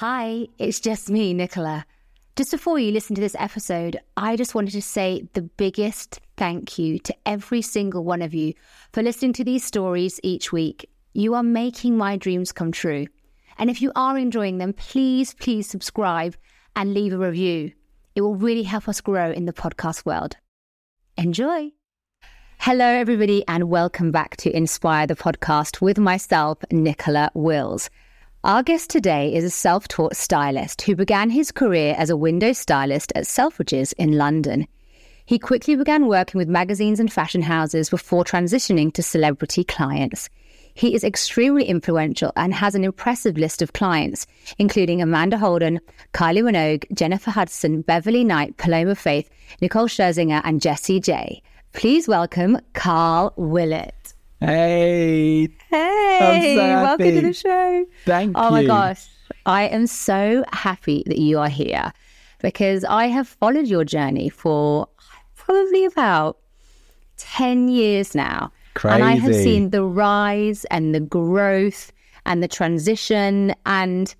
Hi, it's just me, Nicola. Just before you listen to this episode, I just wanted to say the biggest thank you to every single one of you for listening to these stories each week. You are making my dreams come true. And if you are enjoying them, please, please subscribe and leave a review. It will really help us grow in the podcast world. Enjoy. Hello, everybody, and welcome back to Inspire the podcast with myself, Nicola Wills. Our guest today is a self taught stylist who began his career as a window stylist at Selfridges in London. He quickly began working with magazines and fashion houses before transitioning to celebrity clients. He is extremely influential and has an impressive list of clients, including Amanda Holden, Kylie Minogue, Jennifer Hudson, Beverley Knight, Paloma Faith, Nicole Scherzinger, and Jessie J. Please welcome Karl Willett. Hey. Hey, so welcome to the show. Thank Oh my gosh. I am so happy that you are here because I have followed your journey for probably about 10 years now. And I have seen the rise and the growth and the transition. And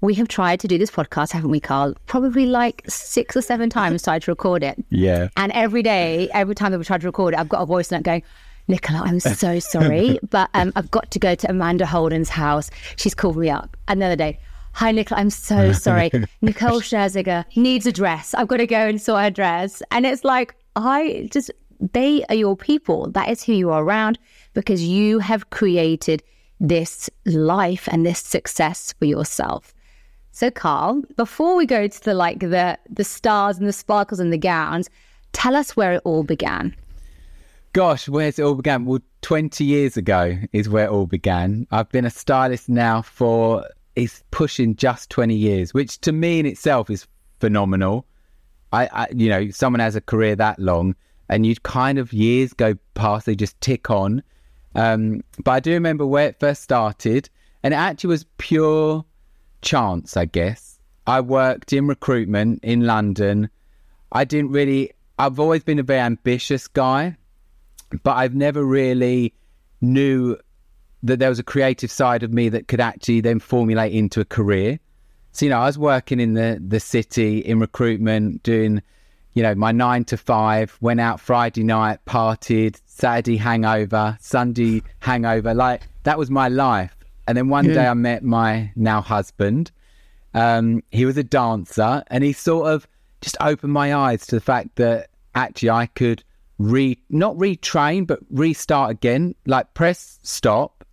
we have tried to do this podcast, haven't we, Karl? Probably like six or seven times tried to record it. Yeah. And every day, every time that we tried to record it, I've got a voice note going, Nicola, I'm so sorry, but um, I've got to go to Amanda Holden's house. She's called me up. another day, hi, Nicola, I'm so sorry. Nicole Scherzinger needs a dress. I've got to go and sort her dress. And it's like, I just, they are your people. That is who you are around because you have created this life and this success for yourself. So, Karl, before we go to the like the the stars and the sparkles and the gowns, tell us where it all began. Gosh, where's it all began? Well, 20 years ago is where it all began. I've been a stylist now for, it's pushing just 20 years, which to me in itself is phenomenal. I, I you know, someone has a career that long and you kind of years go past, they just tick on. Um, but I do remember where it first started, and it actually was pure chance, I guess. I worked in recruitment in London. I didn't really, I've always been a very ambitious guy, but I've never really knew that there was a creative side of me that could actually then formulate into a career. So, you know, I was working in the, the city in recruitment, doing, you know, my nine to five, went out Friday night, partied, Saturday hangover, Sunday hangover. Like that was my life. And then one day I met my now husband. Um, he was a dancer and he sort of just opened my eyes to the fact that actually I could re not retrain but restart again, like press stop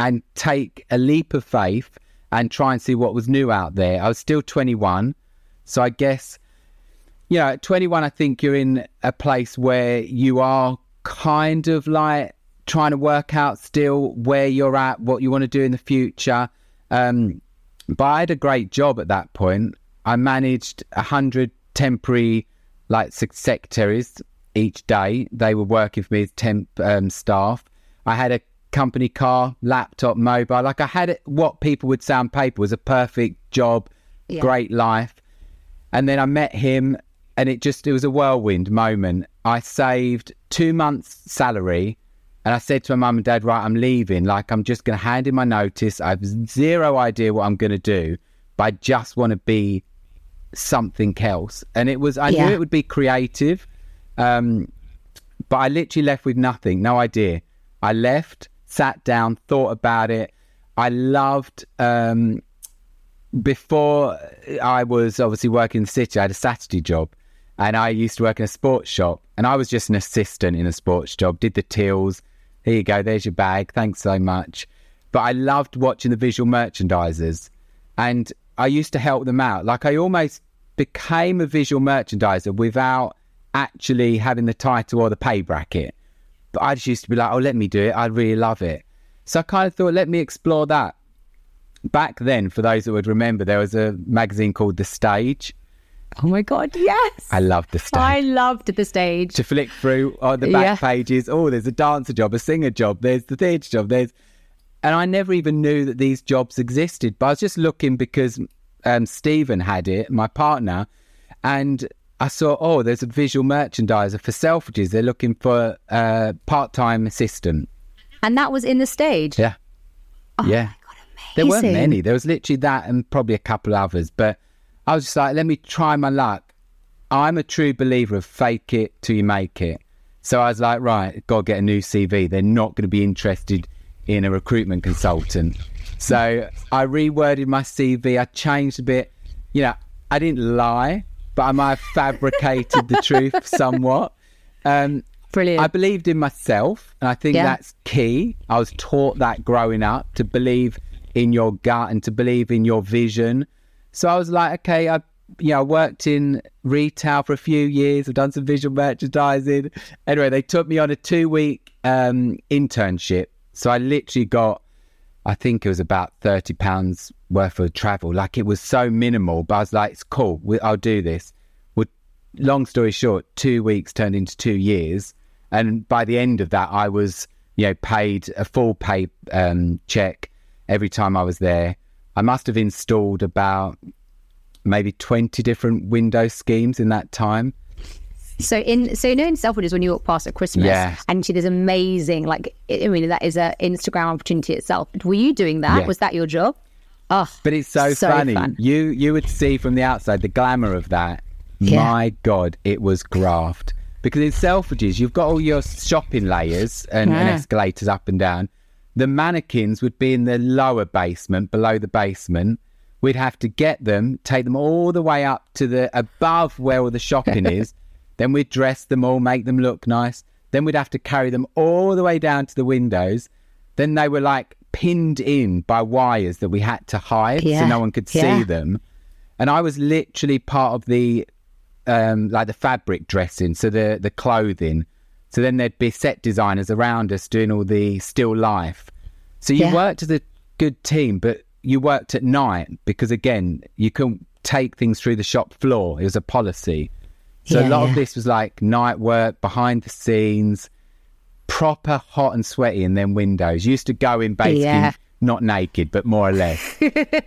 and take a leap of faith and try and see what was new out there. I was still 21. So I guess, you know, at 21, I think you're in a place where you are kind of like trying to work out still where you're at, what you want to do in the future. Um, but I had a great job at that point. I managed a hundred temporary, like secretaries each day. They were working for me as temp um, staff. I had a company car, laptop, mobile. Like I had it, what people would say on paper was a perfect job, Yeah. great life. And then I met him, and it just it was a whirlwind moment. I saved two months' salary, and I said to my mum and dad, "Right, I'm leaving. Like I'm just going to hand in my notice. I have zero idea what I'm going to do, but I just want to be something else." And it was I Yeah. knew it would be creative, um, but I literally left with nothing, no idea. I left, sat down, thought about it. I loved um, before I was obviously working in the city, I had a Saturday job and I used to work in a sports shop and I was just an assistant in a sports job, did the tills. Here you go, there's your bag. Thanks so much. But I loved watching the visual merchandisers and I used to help them out. Like I almost became a visual merchandiser without actually having the title or the pay bracket. But I just used to be like, oh, let me do it. I really love it. So I kind of thought, let me explore that back then, for those that would remember, there was a magazine called The Stage. Oh my god, yes. I loved The Stage. I loved the stage. to flick through on the back Yeah. pages, oh, there's a dancer job, a singer job, there's the theatre job, there's. And I never even knew that these jobs existed, but I was just looking because um, Stephen had it, my partner, and I saw, oh, there's a visual merchandiser for Selfridges. They're looking for a part time assistant. And that was in the stage. Yeah. Oh yeah. There weren't many. There was literally that and probably a couple others. But I was just like, let me try my luck. I'm a true believer of fake it till you make it. So I was like, right, got to get a new CV. They're not going to be interested in a recruitment consultant. So I reworded my CV. I changed a bit. You know, I didn't lie, but I might have fabricated the truth somewhat. Um, Brilliant. I believed in myself, and I think Yeah. that's key. I was taught that growing up to believe in your gut and to believe in your vision. So I was like, okay, I you know, I worked in retail for a few years. I've done some visual merchandising. Anyway, they took me on a two week um, internship. So I literally got, I think it was about thirty pounds worth of travel. Like it was so minimal, but I was like, it's cool. We, I'll do this. Well, long story short, two weeks turned into two years, and by the end of that, I was, you know, paid a full pay um, check every time I was there. I must have installed about maybe 20 different window schemes in that time. So in so you know in Selfridges when you walk past at Christmas Yeah. and you see this amazing like I mean that is an Instagram opportunity itself. Were you doing that? Yeah. Was that your job? Oh, But it's so, So funny. fun. You you would see from the outside the glamour of that. Yeah. My God, it was graft. Because in Selfridges, you've got all your shopping layers and, and escalators up and down. The mannequins would be in the lower basement, below the basement. We'd have to get them, take them all the way up to the above where all the shopping is. Then we'd dress them all, make them look nice. Then we'd have to carry them all the way down to the windows. Then they were like pinned in by wires that we had to hide so no one could Yeah. see them. And I was literally part of the um, like the fabric dressing, so the the clothing. So then there'd be set designers around us doing all the still life. So you Yeah. worked as a good team, but you worked at night because again, you couldn't take things through the shop floor. It was a policy. So Yeah, a lot yeah. of this was like night work, behind the scenes, proper hot and sweaty, and then windows. You used to go in basically Yeah. not naked, but more or less.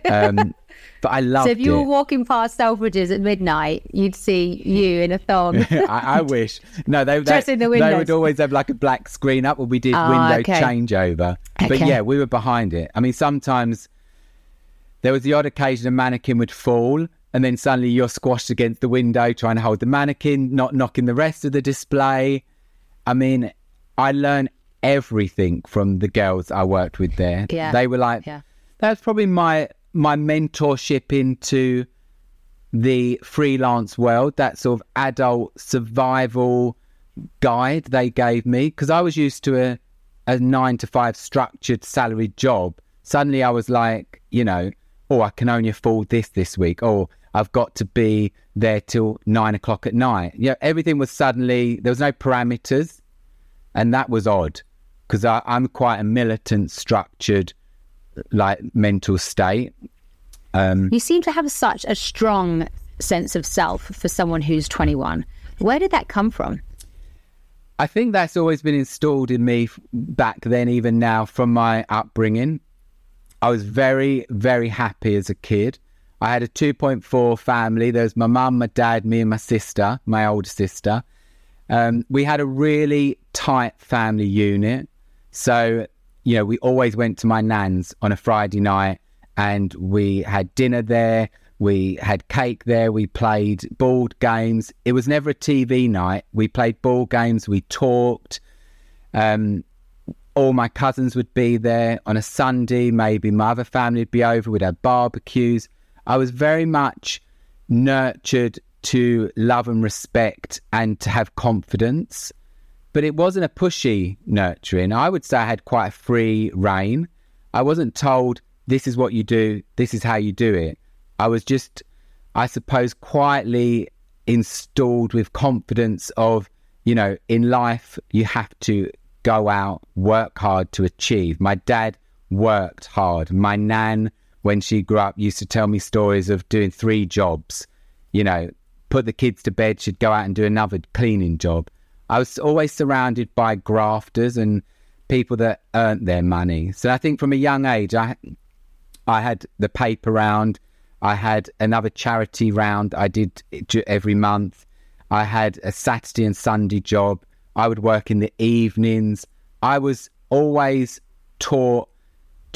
um, but I loved it. so if you it. were walking past Selfridges at midnight, you'd see you in a thong. I, I wish. No, they, they, the they would always have like a black screen up when we did Ah, window okay. changeover. But Okay. yeah, we were behind it. I mean, sometimes there was the odd occasion a mannequin would fall and then suddenly you're squashed against the window trying to hold the mannequin, not knocking the rest of the display. I mean, I learned everything from the girls I worked with there. Yeah. They were like, Yeah. that's probably my my mentorship into the freelance world, that sort of adult survival guide they gave me because I was used to a, a nine to five structured salaried job. Suddenly I was like, you know, oh, I can only afford this this week. Oh, I've got to be there till nine o'clock at night. You know, everything was suddenly, there was no parameters. And that was odd because I'm quite a militant, structured, like mental state. Um, you seem to have such a strong sense of self for someone who's 21. Where did that come from? I think that's always been installed in me back then, even now, from my upbringing. I was very, very happy as a kid. I had a 2.4 family. There was my mum, my dad, me, and my sister, my older sister. Um, we had a really tight family unit. So, you know, we always went to my nan's on a Friday night and we had dinner there. We had cake there. We played board games. It was never a TV night. We played board games. We talked. Um, all my cousins would be there on a Sunday. Maybe my other family would be over. We'd have barbecues. I was very much nurtured to love and respect and to have confidence. But it wasn't a pushy nurturing. I would say I had quite a free reign. I wasn't told, this is what you do, this is how you do it. I was just, I suppose, quietly installed with confidence of, you know, in life, you have to go out, work hard to achieve. My dad worked hard. My nan, when she grew up, used to tell me stories of doing three jobs. You know, put the kids to bed, she'd go out and do another cleaning job. I was always surrounded by grafters and people that earned their money. So I think from a young age, I I had the paper round. I had another charity round I did every month. I had a Saturday and Sunday job. I would work in the evenings. I was always taught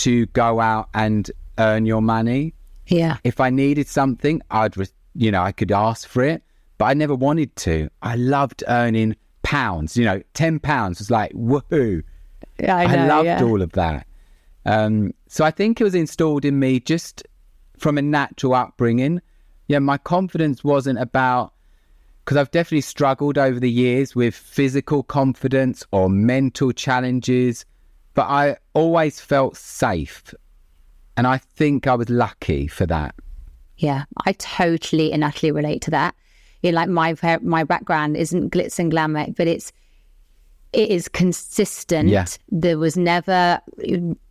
to go out and earn your money. Yeah. If I needed something, I'd, re- you know, I could ask for it, but I never wanted to. I loved earning pounds. You know, ten pounds was like woohoo. Yeah, I, I, loved yeah. all of that. Um, so I think it was installed in me just from a natural upbringing. Yeah, my confidence wasn't about because I've definitely struggled over the years with physical confidence or mental challenges, but I always felt safe. And I think I was lucky for that. Yeah, I totally and utterly relate to that. You know, like my my background isn't glitz and glamour, but it's it is consistent. Yeah. There was never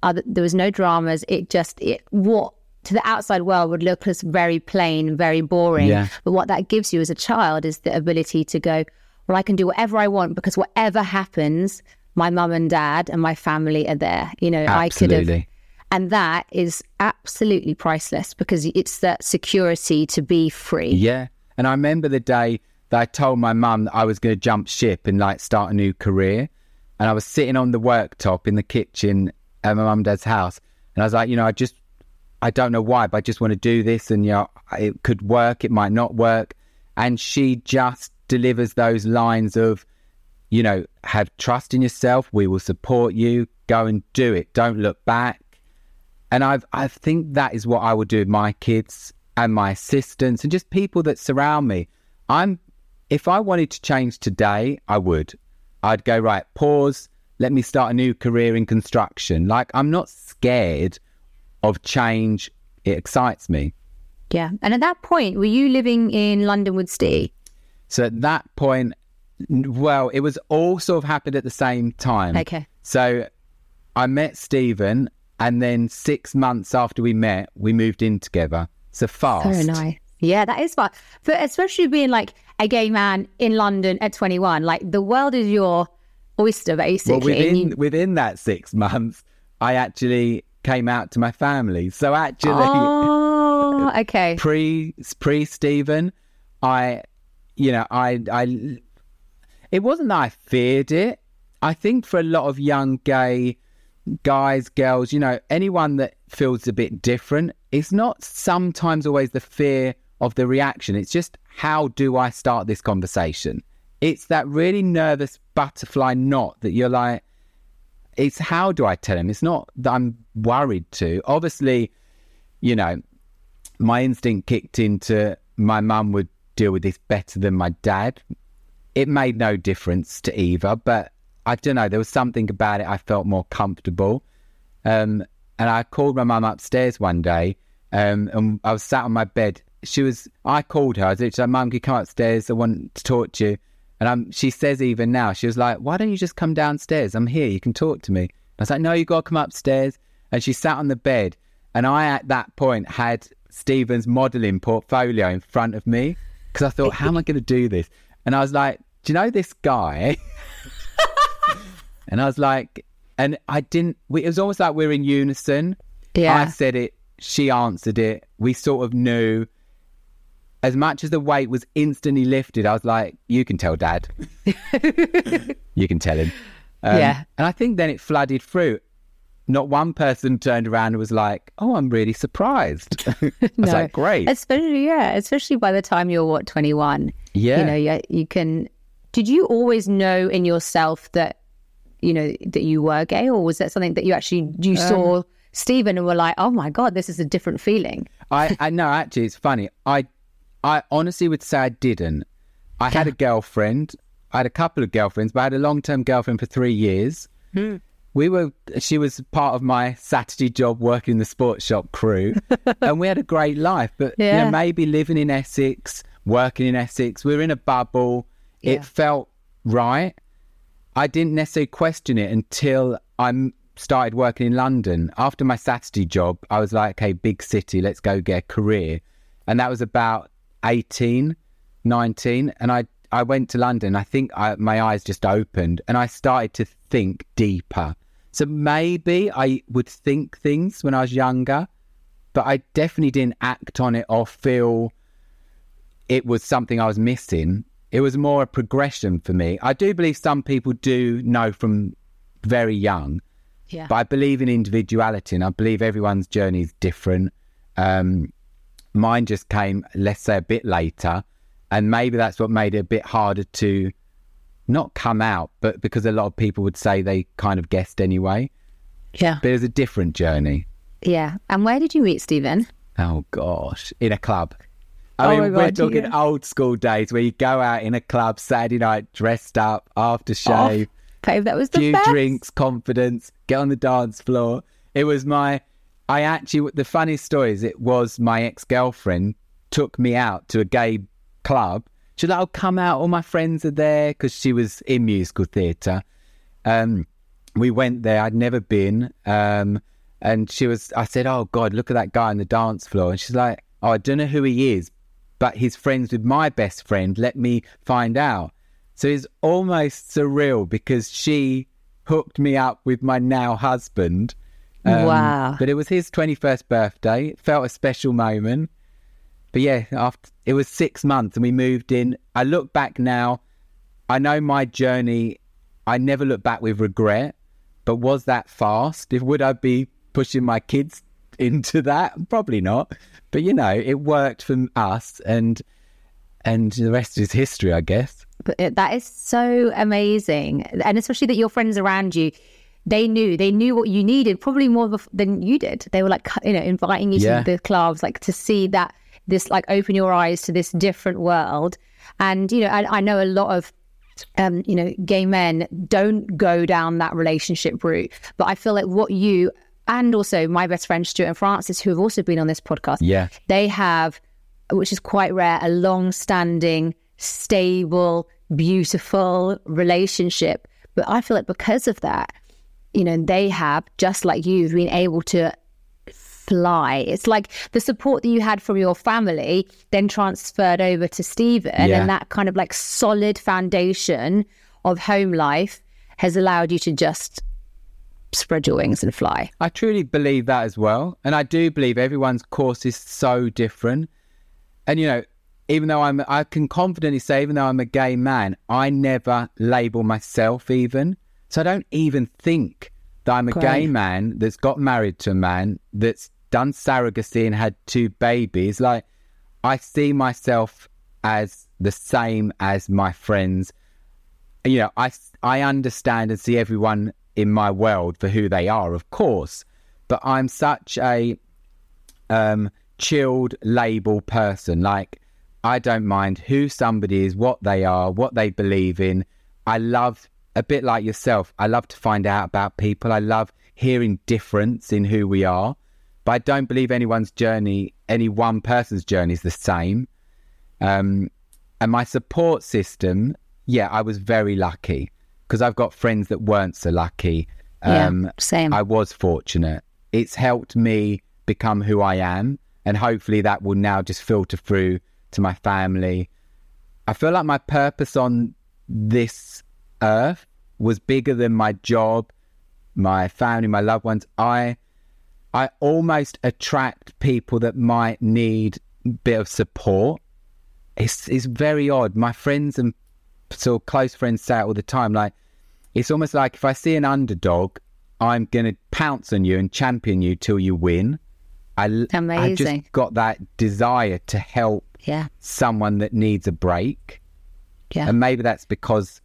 other, there was no dramas. It just it what to the outside world would look as very plain, very boring. Yeah. But what that gives you as a child is the ability to go, well, I can do whatever I want because whatever happens, my mum and dad and my family are there. You know, I could have Absolutely. And that is absolutely priceless because it's that security to be free. Yeah. And I remember the day that I told my mum that I was going to jump ship and like start a new career. And I was sitting on the worktop in the kitchen at my mum and dad's house. And I was like, you know, I just, I don't know why, but I just want to do this. And, you know, it could work, it might not work. And she just delivers those lines of, you know, have trust in yourself. We will support you. Go and do it. Don't look back. And I've, I think that is what I would do with my kids and my assistants and just people that surround me. I'm, if I wanted to change today, I would. I'd go, right, pause, let me start a new career in construction. Like, I'm not scared of change. It excites me. Yeah. And at that point, were you living in London with Steve? So at that point, well, it was all sort of happened at the same time. Okay. So I met Stephen, and then six months after we met, we moved in together. So fast. Very nice. Yeah, that is fun. But especially being like a gay man in London at 21, like the world is your oyster, basically. Well, within you- within that six months, I actually came out to my family. So actually, oh, okay. pre pre Stephen, I, you know, I I, it wasn't that I feared it. I think for a lot of young gay guys, girls, you know, anyone that feels a bit different, it's not sometimes always the fear of the reaction. It's just how do I start this conversation? It's that really nervous butterfly knot that you're like, it's how do I tell him? It's not that I'm worried to. Obviously, you know, my instinct kicked into my mum would deal with this better than my dad. It made no difference to either, but I don't know. There was something about it I felt more comfortable. Um, and I called my mum upstairs one day, um, and I was sat on my bed. She was. I called her. I was like, "Mum, can you come upstairs? I want to talk to you." And um, she says even now, she was like, "Why don't you just come downstairs? I'm here. You can talk to me." I was like, "No, you got to come upstairs." And she sat on the bed, and I at that point had Stephen's modelling portfolio in front of me because I thought, "How am I going to do this?" And I was like, "Do you know this guy?" and I was like, and I didn't. We, it was almost like we are in unison. Yeah. I said it. She answered it. We sort of knew. As much as the weight was instantly lifted, I was like, "You can tell Dad. you can tell him." Um, Yeah. And I think then it flooded through. Not one person turned around and was like, "Oh, I'm really surprised." I was like, "Great." Especially, yeah, especially by the time you're what, 21. Yeah. You know, you, you can. Did you always know in yourself that, you know, that you were gay, or was that something that you actually you Um, saw Stephen and were like, oh my god, this is a different feeling? I, I know actually it's funny. I I honestly would say I didn't. I had a girlfriend. I had a couple of girlfriends, but I had a long term girlfriend for three years. Hmm. We were she was part of my Saturday job working in the sports shop crew and we had a great life. But you Yeah. know, maybe living in Essex, working in Essex, we were in a bubble. Yeah. It felt right. I didn't necessarily question it until I started working in London. After my Saturday job, I was like, okay, big city, let's go get a career. And that was about 18, 19. And I, I went to London. I think I, my eyes just opened and I started to think deeper. So maybe I would think things when I was younger, but I definitely didn't act on it or feel it was something I was missing. It was more a progression for me. I do believe some people do know from very young, Yeah. But I believe in individuality and I believe everyone's journey is different. Um, mine just came, let's say, a bit later. And maybe that's what made it a bit harder to not come out, but because a lot of people would say they kind of guessed anyway. Yeah. But it was a different journey. Yeah. And where did you meet Stephen? Oh gosh, in a club. I Oh mean, my we're talking yeah. old school days where you go out in a club Saturday night, dressed up, aftershave, Babe, that was the few best. drinks, confidence, get on the dance floor. It was my, I actually, the funny story is it was my ex girlfriend took me out to a gay club. She's like, "Oh, come out, all my friends are there," because she was in musical theatre. Um, we went there. I'd never been, um, and she was. I said, "Oh God, look at that guy on the dance floor," and she's like, "Oh, I don't know who he is, but he's friends with my best friend. Let me find out." So it's almost surreal because she hooked me up with my now husband. Um, Wow. But it was his 21st birthday. It felt a special moment. But yeah, after it was six months and we moved in. I look back now, I know my journey, I never look back with regret, but was that fast? If would I be pushing my kids into that? Probably not. But you know, it worked for us and and the rest is history, I guess. But it- that is so amazing, and especially that your friends around you, they knew they knew what you needed probably more than you did. They were like you know inviting you Yeah. to the clubs, like to see that this like open your eyes to this different world. And you know, I, I know a lot of um, you know, gay men don't go down that relationship route. But I feel like what you and also my best friend Stuart and Francis, who have also been on this podcast, Yeah. they have, which is quite rare, a long-standing, stable, beautiful relationship. But I feel like because of that, you know, they have just like you've been able to fly. It's like the support that you had from your family then transferred over to Stephen, Yeah. and that kind of like solid foundation of home life has allowed you to just spread your wings and fly. I truly believe that as well. And I do believe everyone's course is so different. And, you know, even though I'm, I can confidently say, even though I'm a gay man, I never label myself even. So I don't even think that I'm a gay man that's got married to a man that's done surrogacy and had two babies. Like, I see myself as the same as my friends. You know, I, I understand and see everyone in my world for who they are, of course. But I'm such a um, chilled label person. Like, I don't mind who somebody is, what they are, what they believe in. I love, a bit like yourself, I love to find out about people. I love hearing difference in who we are. But I don't believe anyone's journey, any one person's journey is the same. Um, and my support system, yeah, I was very lucky because I've got friends that weren't so lucky. Um, yeah, same. I was fortunate. It's helped me become who I am, and hopefully that will now just filter through to my family. I feel like my purpose on this earth was bigger than my job, my family, my loved ones. I I almost attract people that might need a bit of support. It's it's very odd. My friends and of close friends say it all the time. Like it's almost like if I see an underdog, I'm gonna pounce on you and champion you till you win. I, I just got that desire to help yeah, someone that needs a break. yeah. And maybe that's because,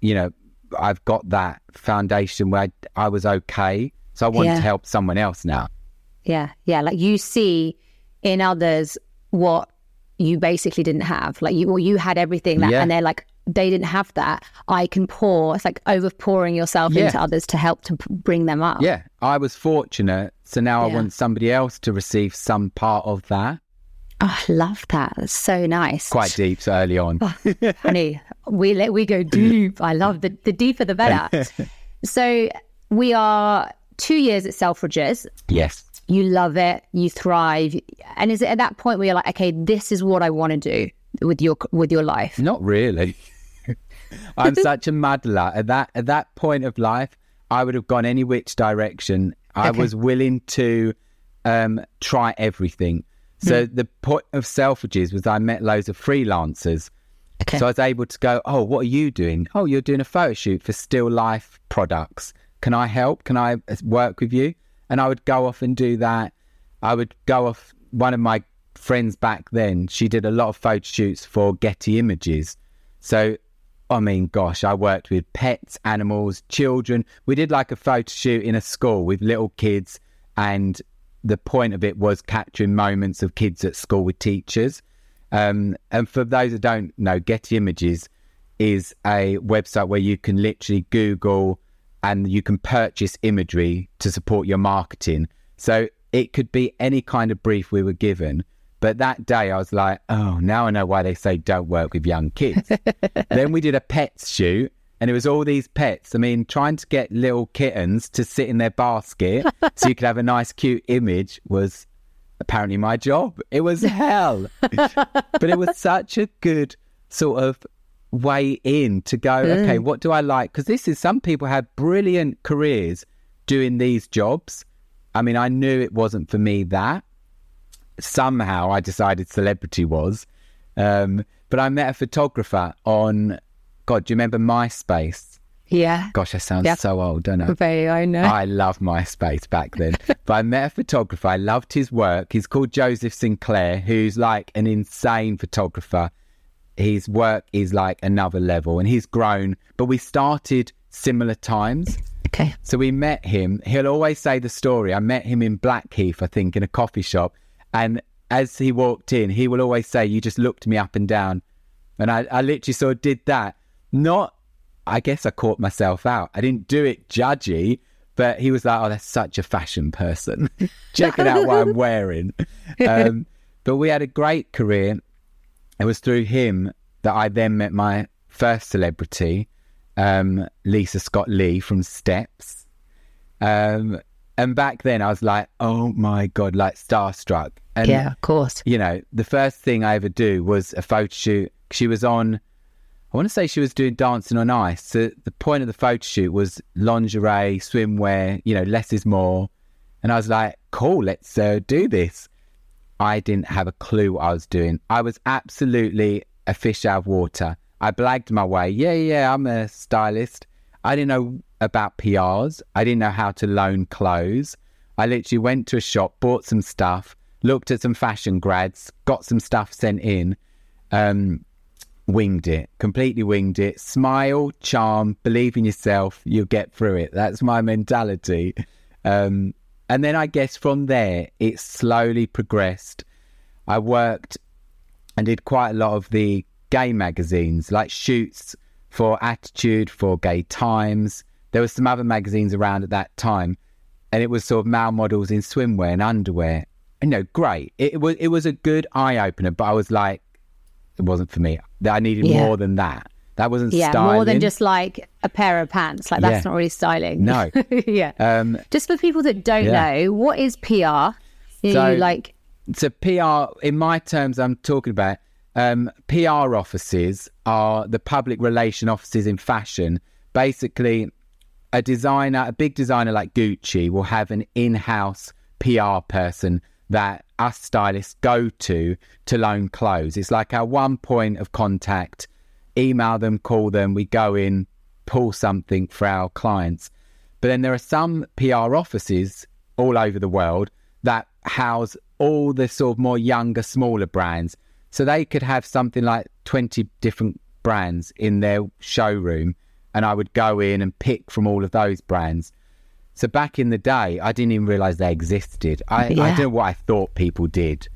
you know, I've got that foundation where I, I was okay. So I want Yeah. to help someone else now. Yeah, yeah. Like you see in others what you basically didn't have. Like you, well, you had everything, that, Yeah. and they're like, they didn't have that. I can pour. It's like over pouring yourself Yeah. into others to help to p- bring them up. Yeah, I was fortunate. So now I want somebody else to receive some part of that. Oh, I love that. That's so nice. Quite deep so early on. Oh, honey, we let we go deep. I love the the deeper the better. so we are two years at Selfridges. yes. You love it. You thrive. And is it at that point where you're like, okay, this is what I want to do with your with your life? Not really. I'm such a muddler. At that at that point of life, I would have gone any which direction. I Okay. was willing to um, try everything. So Hmm. the point of Selfridges was I met loads of freelancers. Okay. So I was able to go, oh, what are you doing? Oh, you're doing a photo shoot for still life products. can I help? Can I work with you? And I would go off and do that. I would go off. One of my friends back then, she did a lot of photo shoots for Getty Images. So, I mean, gosh, I worked with pets, animals, children. We did like a photo shoot in a school with little kids, and the point of it was capturing moments of kids at school with teachers. Um, and for those that don't know, Getty Images is a website where you can literally Google and you can purchase imagery to support your marketing. So it could be any kind of brief we were given. But that day I was like, oh, now I know why they say don't work with young kids. then we did a pets shoot and it was all these pets. I mean, trying to get little kittens to sit in their basket so you could have a nice, cute image was apparently my job. It was hell. but it was such a good sort of way in to go, mm. okay, what do I like? Because this is some people have brilliant careers doing these jobs. I mean, I knew it wasn't for me that somehow I decided celebrity was. Um, but I met a photographer on, God, do you remember MySpace? Yeah. Gosh, that sounds yep. so old, don't I? Very, I know. I love MySpace back then. but I met a photographer. I loved his work. He's called Joseph Sinclair, who's like an insane photographer. His work is like another level and he's grown. But we started similar times. Okay. So we met him. He'll always say the story. I met him in Blackheath, I think, in a coffee shop. And as he walked in, he will always say, You just looked me up and down. And I, I literally sort of did that. Not, I guess I caught myself out. I didn't do it judgy, but he was like, Oh, that's such a fashion person. Checking out what I'm wearing. Um, but we had a great career. It was through him that I then met my first celebrity, um, Lisa Scott Lee from Steps. Um, and back then I was like, oh my God, like starstruck. And, yeah, of course. You know, the first thing I ever do was a photo shoot. She was on, I want to say she was doing dancing on ice. So the point of the photo shoot was lingerie, swimwear, you know, less is more. And I was like, cool, let's uh, do this. I didn't have a clue what I was doing. I was absolutely a fish out of water. I blagged my way. Yeah, yeah, I'm a stylist. I didn't know about PRs. I didn't know how to loan clothes. I literally went to a shop, bought some stuff, looked at some fashion grads, got some stuff sent in, um, winged it, completely winged it. Smile, charm, believe in yourself, you'll get through it. That's my mentality. Um, and then I guess from there, it slowly progressed. I worked and did quite a lot of the gay magazines, like shoots for Attitude, for Gay Times. There were some other magazines around at that time, and it was sort of male models in swimwear and underwear. You know, great. It, it was it was a good eye opener, but I was like, it wasn't for me. I needed yeah. more than that. That wasn't yeah, styling. more than just like a pair of pants. Like that's yeah. not really styling. No. yeah. Um, just for people that don't yeah. know, what is PR? so, like so PR in my terms I'm talking about um, PR offices are the public relation offices in fashion. Basically, a designer, a big designer like Gucci, will have an in house PR person that us stylists go to to loan clothes. It's like our one point of contact. Email them, call them, we go in, pull something for our clients. But then there are some PR offices all over the world that house all the sort of more younger, smaller brands. So they could have something like 20 different brands in their showroom, and I would go in and pick from all of those brands. So back in the day, I didn't even realize they existed. I, yeah. I don't know what I thought people did,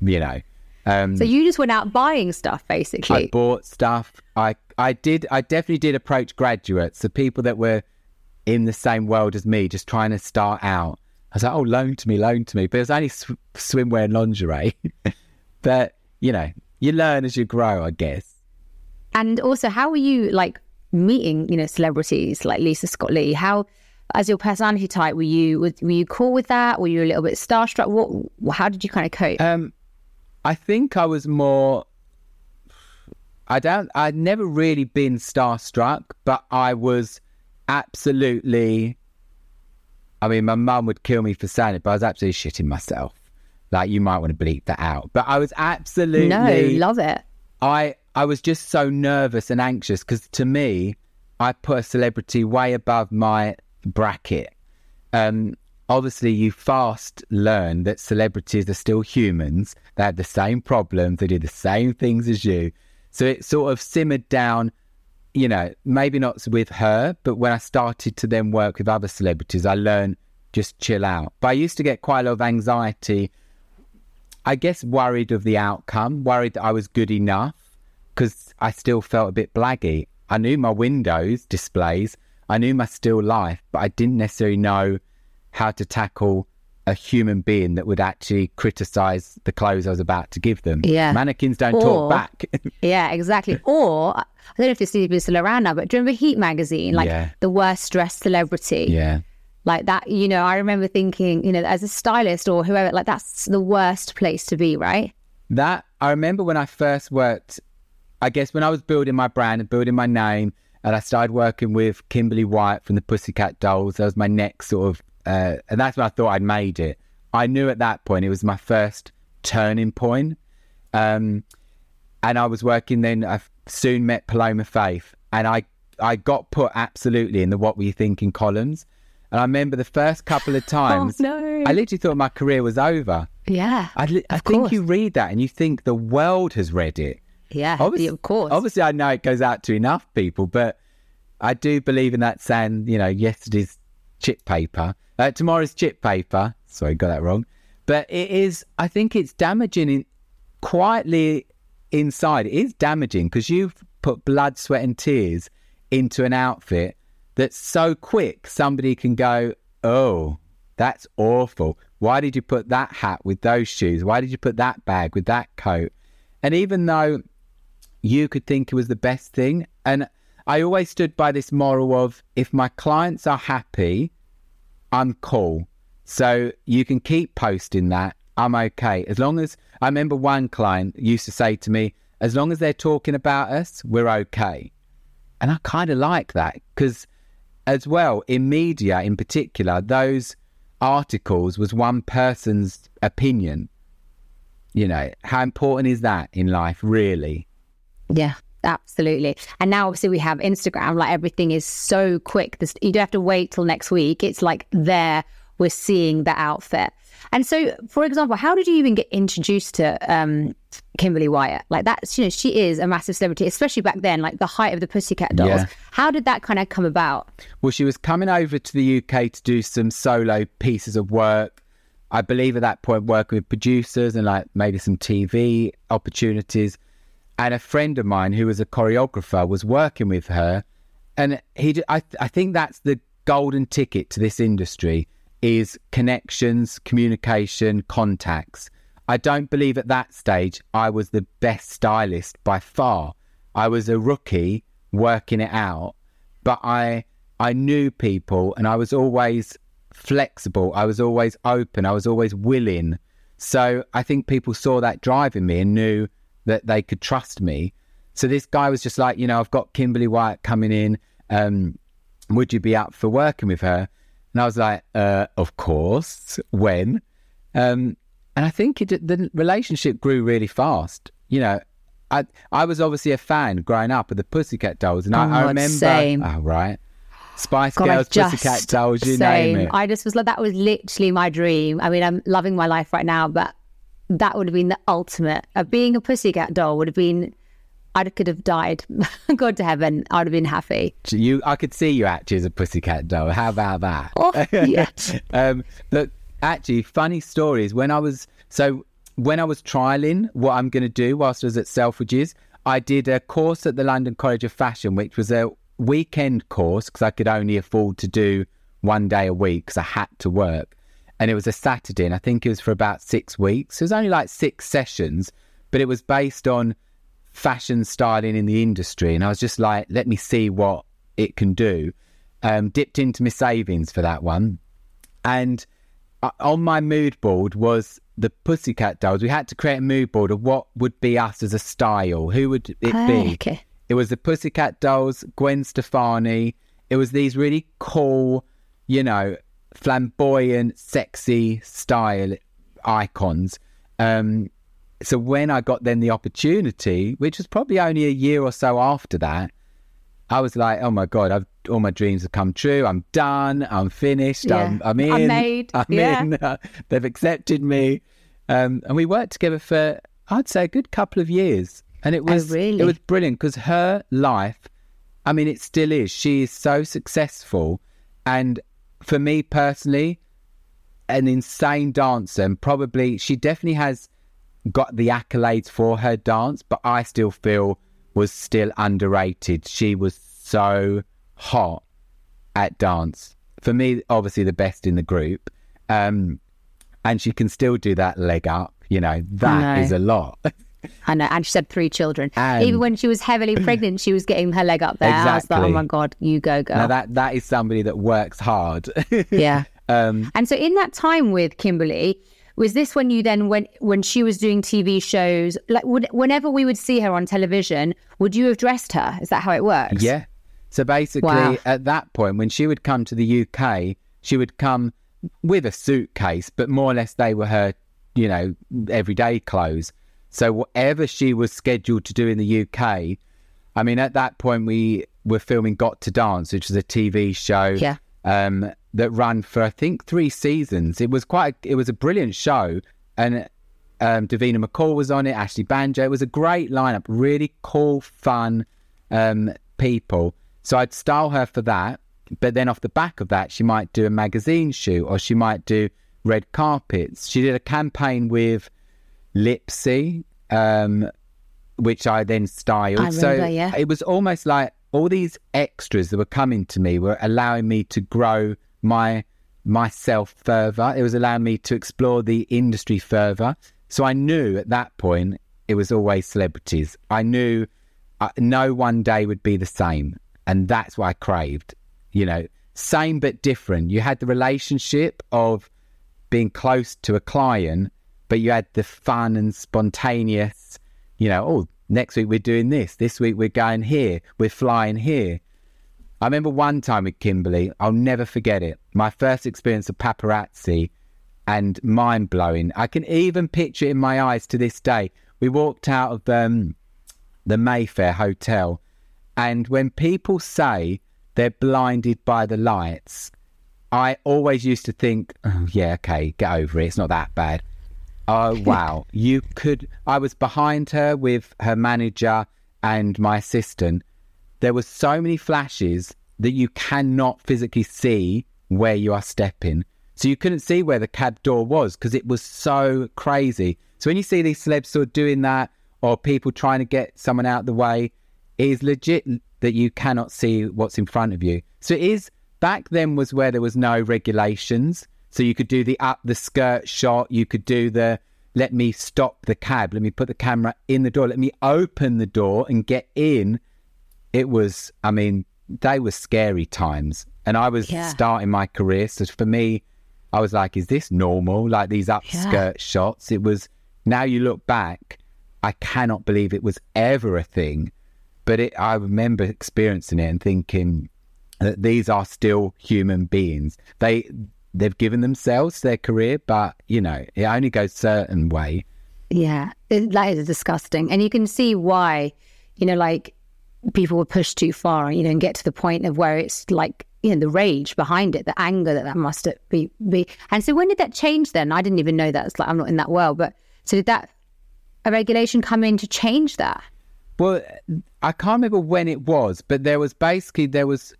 you know. Um, so you just went out buying stuff, basically. I bought stuff. I I did. I definitely did approach graduates, the people that were in the same world as me, just trying to start out. I was like, "Oh, loan to me, loan to me," but it was only sw- swimwear and lingerie. but you know, you learn as you grow, I guess. And also, how were you like meeting, you know, celebrities like Lisa Scott Lee? How, as your personality type, were you were you cool with that? Were you a little bit starstruck? What? How did you kind of cope? Um, I think I was more. I don't. I'd never really been starstruck, but I was absolutely. I mean, my mum would kill me for saying it, but I was absolutely shitting myself. Like you might want to bleep that out. But I was absolutely No, love it. I I was just so nervous and anxious because to me, I put a celebrity way above my bracket. Um, obviously, you fast learn that celebrities are still humans. They have the same problems. They do the same things as you. So it sort of simmered down. You know, maybe not with her, but when I started to then work with other celebrities, I learned just chill out. But I used to get quite a lot of anxiety. I guess worried of the outcome, worried that I was good enough because I still felt a bit blaggy. I knew my windows displays, I knew my still life, but I didn't necessarily know how to tackle a human being that would actually criticize the clothes I was about to give them. Yeah. Mannequins don't Or- talk back. Yeah, exactly. Or I don't know if this is still around now, but do you remember Heat magazine? Like Yeah. the worst dressed celebrity. yeah. Like that, you know, I remember thinking, you know, as a stylist or whoever, like that's the worst place to be, right? That I remember when I first worked. I guess when I was building my brand and building my name, and I started working with Kimberly Wyatt from the Pussycat Dolls. That was my next sort of, uh, and that's when I thought I'd made it. I knew at that point it was my first turning point. Um, and I was working then. I soon met Paloma Faith, and I I got put absolutely in the "What Were You Thinking" columns. And I remember the first couple of times, Oh, no. I literally thought my career was over. Yeah. I, li- I think course. you read that and you think the world has read it. Yeah. Obviously, of course. Obviously, I know it goes out to enough people, but I do believe in that saying, you know, yesterday's chip paper, uh, tomorrow's chip paper. Sorry, got that wrong. But it is, I think it's damaging in, quietly inside. It is damaging because you've put blood, sweat, and tears into an outfit that's so quick somebody can go, oh, that's awful. Why did you put that hat with those shoes? Why did you put that bag with that coat? And even though you could think it was the best thing, and I always stood by this moral of if my clients are happy, I'm cool. So you can keep posting that. I'm okay. As long as I remember one client used to say to me, as long as they're talking about us, we're okay. And I kind of like that because, as well, in media in particular, those articles was one person's opinion. You know, how important is that in life, really? Yeah, absolutely. And now obviously we have Instagram, like everything is so quick. You don't have to wait till next week. It's like there, we're seeing the outfit. And so, for example, how did you even get introduced to um, Kimberly Wyatt? Like that's, you know, she is a massive celebrity, especially back then, like the height of the Pussycat Dolls. Yeah. How did that kind of come about? Well, she was coming over to the UK to do some solo pieces of work. I believe at that point working with producers and like maybe some TV opportunities. And a friend of mine who was a choreographer was working with her, and he. I, I think that's the golden ticket to this industry is connections, communication, contacts. I don't believe at that stage I was the best stylist by far. I was a rookie working it out, but I I knew people and I was always flexible. I was always open. I was always willing. So I think people saw that drive in me and knew that they could trust me. So this guy was just like, you know, I've got Kimberly Wyatt coming in. Um, would you be up for working with her? And I was like, uh, of course. When? Um, and I think it, the relationship grew really fast. You know, I I was obviously a fan growing up of the Pussycat Dolls, and Oh, I, I remember. same. Oh, right. Spice God, Girls, just- Pussycat Dolls, you same. name it. I just was like, that was literally my dream. I mean, I'm loving my life right now, but that would have been the ultimate. Uh, being a pussycat doll would have been, I could have died. God to heaven, I'd have been happy. You, I could see you actually as a pussycat doll. How about that? Oh, yeah. um, look, actually, funny stories. When I was so when I was trialing what I'm going to do whilst I was at Selfridges, I did a course at the London College of Fashion, which was a weekend course because I could only afford to do one day a week because I had to work, and it was a Saturday, and I think it was for about six weeks. It was only like six sessions, but it was based on fashion styling in the industry. And I was just like, let me see what it can do. Um, dipped into my savings for that one. And uh, on my mood board was the Pussycat Dolls. We had to create a mood board of what would be us as a style. Who would it Ah, be? okay. It was the Pussycat Dolls, Gwen Stefani. It was these really cool, you know, flamboyant, sexy style icons. Um, so when I got then the opportunity, which was probably only a year or so after that, I was like, oh my god, I've all my dreams have come true. I'm done. I'm finished. Yeah. I'm, I'm in. I'm made. I'm Yeah. in. they've accepted me. Um, and we worked together for I'd say a good couple of years, and it was Oh, really? it was brilliant because her life. I mean, it still is. She is so successful, and for me personally, an insane dancer, and probably she definitely has got the accolades for her dance, but I still feel was still underrated. She was so hot at dance. For me, obviously the best in the group. Um, and she can still do that leg up. You know, that know. is a lot. I know. And she had three children. And- Even when she was heavily pregnant, she was getting her leg up there. I was like, oh my God, you go, girl. now that that is somebody that works hard. yeah. um, And so in that time with Kimberly, was this when you then went when she was doing TV shows? Like would, whenever we would see her on television, would you have dressed her? Is that how it works? Yeah. So basically, Wow. at that point, when she would come to the UK, she would come with a suitcase, but more or less they were her, you know, everyday clothes. So whatever she was scheduled to do in the UK, I mean, at that point we were filming Got to Dance, which is a TV show Yeah. um, that ran for I think three seasons. It was quite, it was a brilliant show, and um, Davina McCall was on it, Ashley Banjo. It was a great lineup, really cool, fun um, people. So I'd style her for that. But then off the back of that, she might do a magazine shoot or she might do red carpets. She did a campaign with Lipsy, um, which I then styled. I so yeah. it was almost like all these extras that were coming to me were allowing me to grow my myself further. It was allowing me to explore the industry further. So I knew at that point it was always celebrities. I knew uh, no one day would be the same, and that's what I craved. You know, same but different. You had the relationship of being close to a client, but you had the fun and spontaneous, you know, oh, next week we're doing this. This week we're going here. We're flying here. I remember one time with Kimberly, I'll never forget it. My first experience of paparazzi and mind blowing. I can even picture it in my eyes to this day. We walked out of um, the Mayfair Hotel, and when people say they're blinded by the lights, I always used to think, oh, yeah, okay, get over it. It's not that bad. Oh, wow. you could. I was behind her with her manager and my assistant. There were so many flashes that you cannot physically see where you are stepping. So you couldn't see where the cab door was because it was so crazy. So when you see these celebs sort of doing that or people trying to get someone out of the way, it is legit that you cannot see what's in front of you. So it is back then was where there was no regulations. So you could do the up the skirt shot, you could do the let me stop the cab, let me put the camera in the door, let me open the door and get in. It was, I mean, they were scary times. And I was Yeah. starting my career. So for me, I was like, is this normal? Like these upskirt shots. It was, now you look back, I cannot believe it was ever a thing. But it, I remember experiencing it and thinking that these are still human beings. They, they've given themselves their career, but you know, it only goes certain way. Yeah, it, that is disgusting. And you can see why, you know, like people were pushed too far, you know, and get to the point of where it's like, you know, the rage behind it, the anger that that must be. be. And so when did that change then? I didn't even know that. It's like, I'm not in that world. But so did that, a regulation come in to change that? Well, I can't remember when it was, but there was basically there was,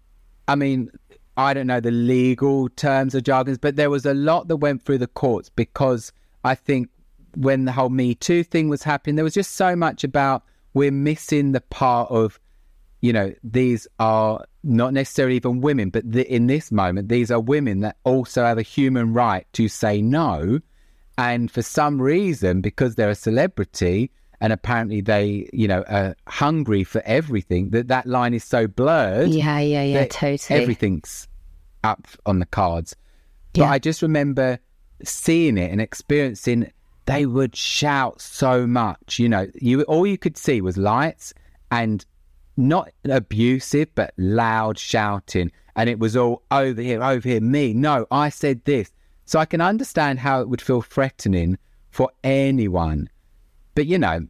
I mean, I don't know the legal terms or jargons, but there was a lot that went through the courts because I think when the whole Me Too thing was happening, there was just so much about we're missing the part of, you know, these are not necessarily even women, but the, in this moment, these are women that also have a human right to say no. And for some reason, because they're a celebrity and apparently they, you know, are hungry for everything, that that line is so blurred. Yeah, yeah, yeah, totally. Everything's up on the cards. But Yeah. I just remember seeing it and experiencing they would shout so much. You know, you all you could see was lights and not abusive, but loud shouting. And it was all over here, over here, me. No, I said this. So I can understand how it would feel threatening for anyone. But, you know,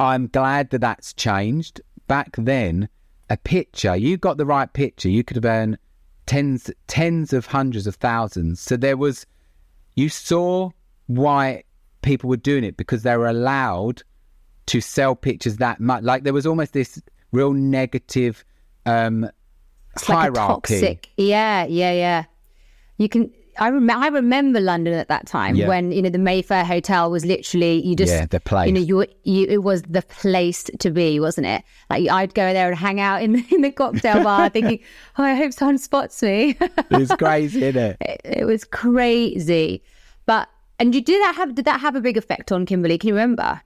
I'm glad that that's changed. Back then, a picture, you got the right picture, you could have earned tens, tens of hundreds of thousands. So there was, you saw why people were doing it because they were allowed to sell pictures that much. Like there was almost this real negative um, It's like hierarchy. toxic. Yeah, yeah, yeah. You can. I remember. I remember London at that time Yeah. when you know the Mayfair Hotel was literally you just Yeah, the place. You know, you, were- you it was the place to be, wasn't it? Like I'd go there and hang out in the, in the cocktail bar, thinking, "Oh, I hope someone spots me." It's crazy, isn't it? it, it was crazy, but and you did that have did that have a big effect on Kimberly? Can you remember?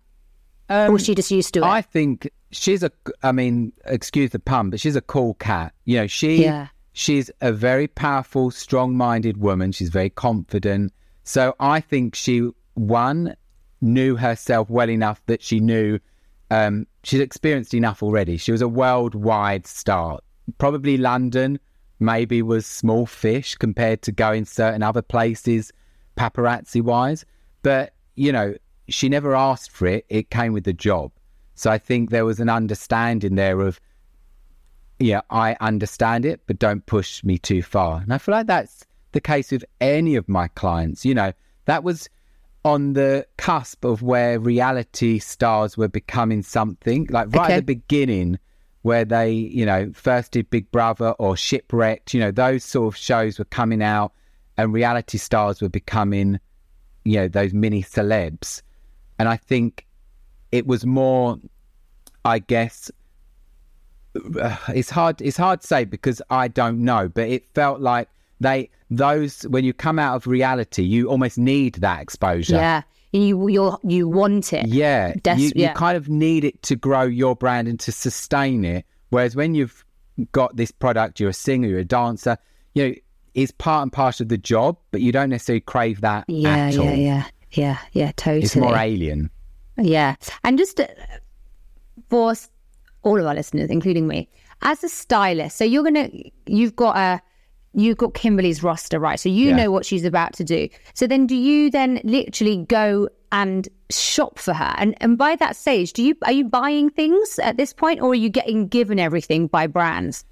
Or was she just used to it? I think she's a. I mean, excuse the pun, but she's a cool cat. You know, she. Yeah. She's a very powerful, strong-minded woman. She's very confident. So I think she one knew herself well enough that she knew um, she's experienced enough already. She was a worldwide star. Probably London maybe was small fish compared to going certain other places, paparazzi wise. But you know, she never asked for it. It came with the job. So I think there was an understanding there of yeah, I understand it, but don't push me too far. And I feel like that's the case with any of my clients. You know, that was on the cusp of where reality stars were becoming something, like right Okay. at the beginning, where they, you know, first did Big Brother or Shipwrecked, you know, those sort of shows were coming out and reality stars were becoming, you know, those mini celebs. And I think it was more, I guess, uh, it's hard it's hard to say because I don't know, but it felt like they those when you come out of reality, you almost need that exposure. yeah, you you you want it. Yeah, Des- you, yeah. you kind of need it to grow your brand and to sustain it. Whereas when you've got this product, you're a singer, you're a dancer, you know, it's part and parcel of the job, but you don't necessarily crave that Yeah, at all. yeah, yeah, yeah, totally. It's more alien. Yeah. And just uh, for all of our listeners, including me, as a stylist, so you're going to, you've got a, you've got Kimberly's roster, right? So you Yeah. know what she's about to do. So then do you then literally go and shop for her? And, and by that stage, do you, are you buying things at this point or are you getting given everything by brands?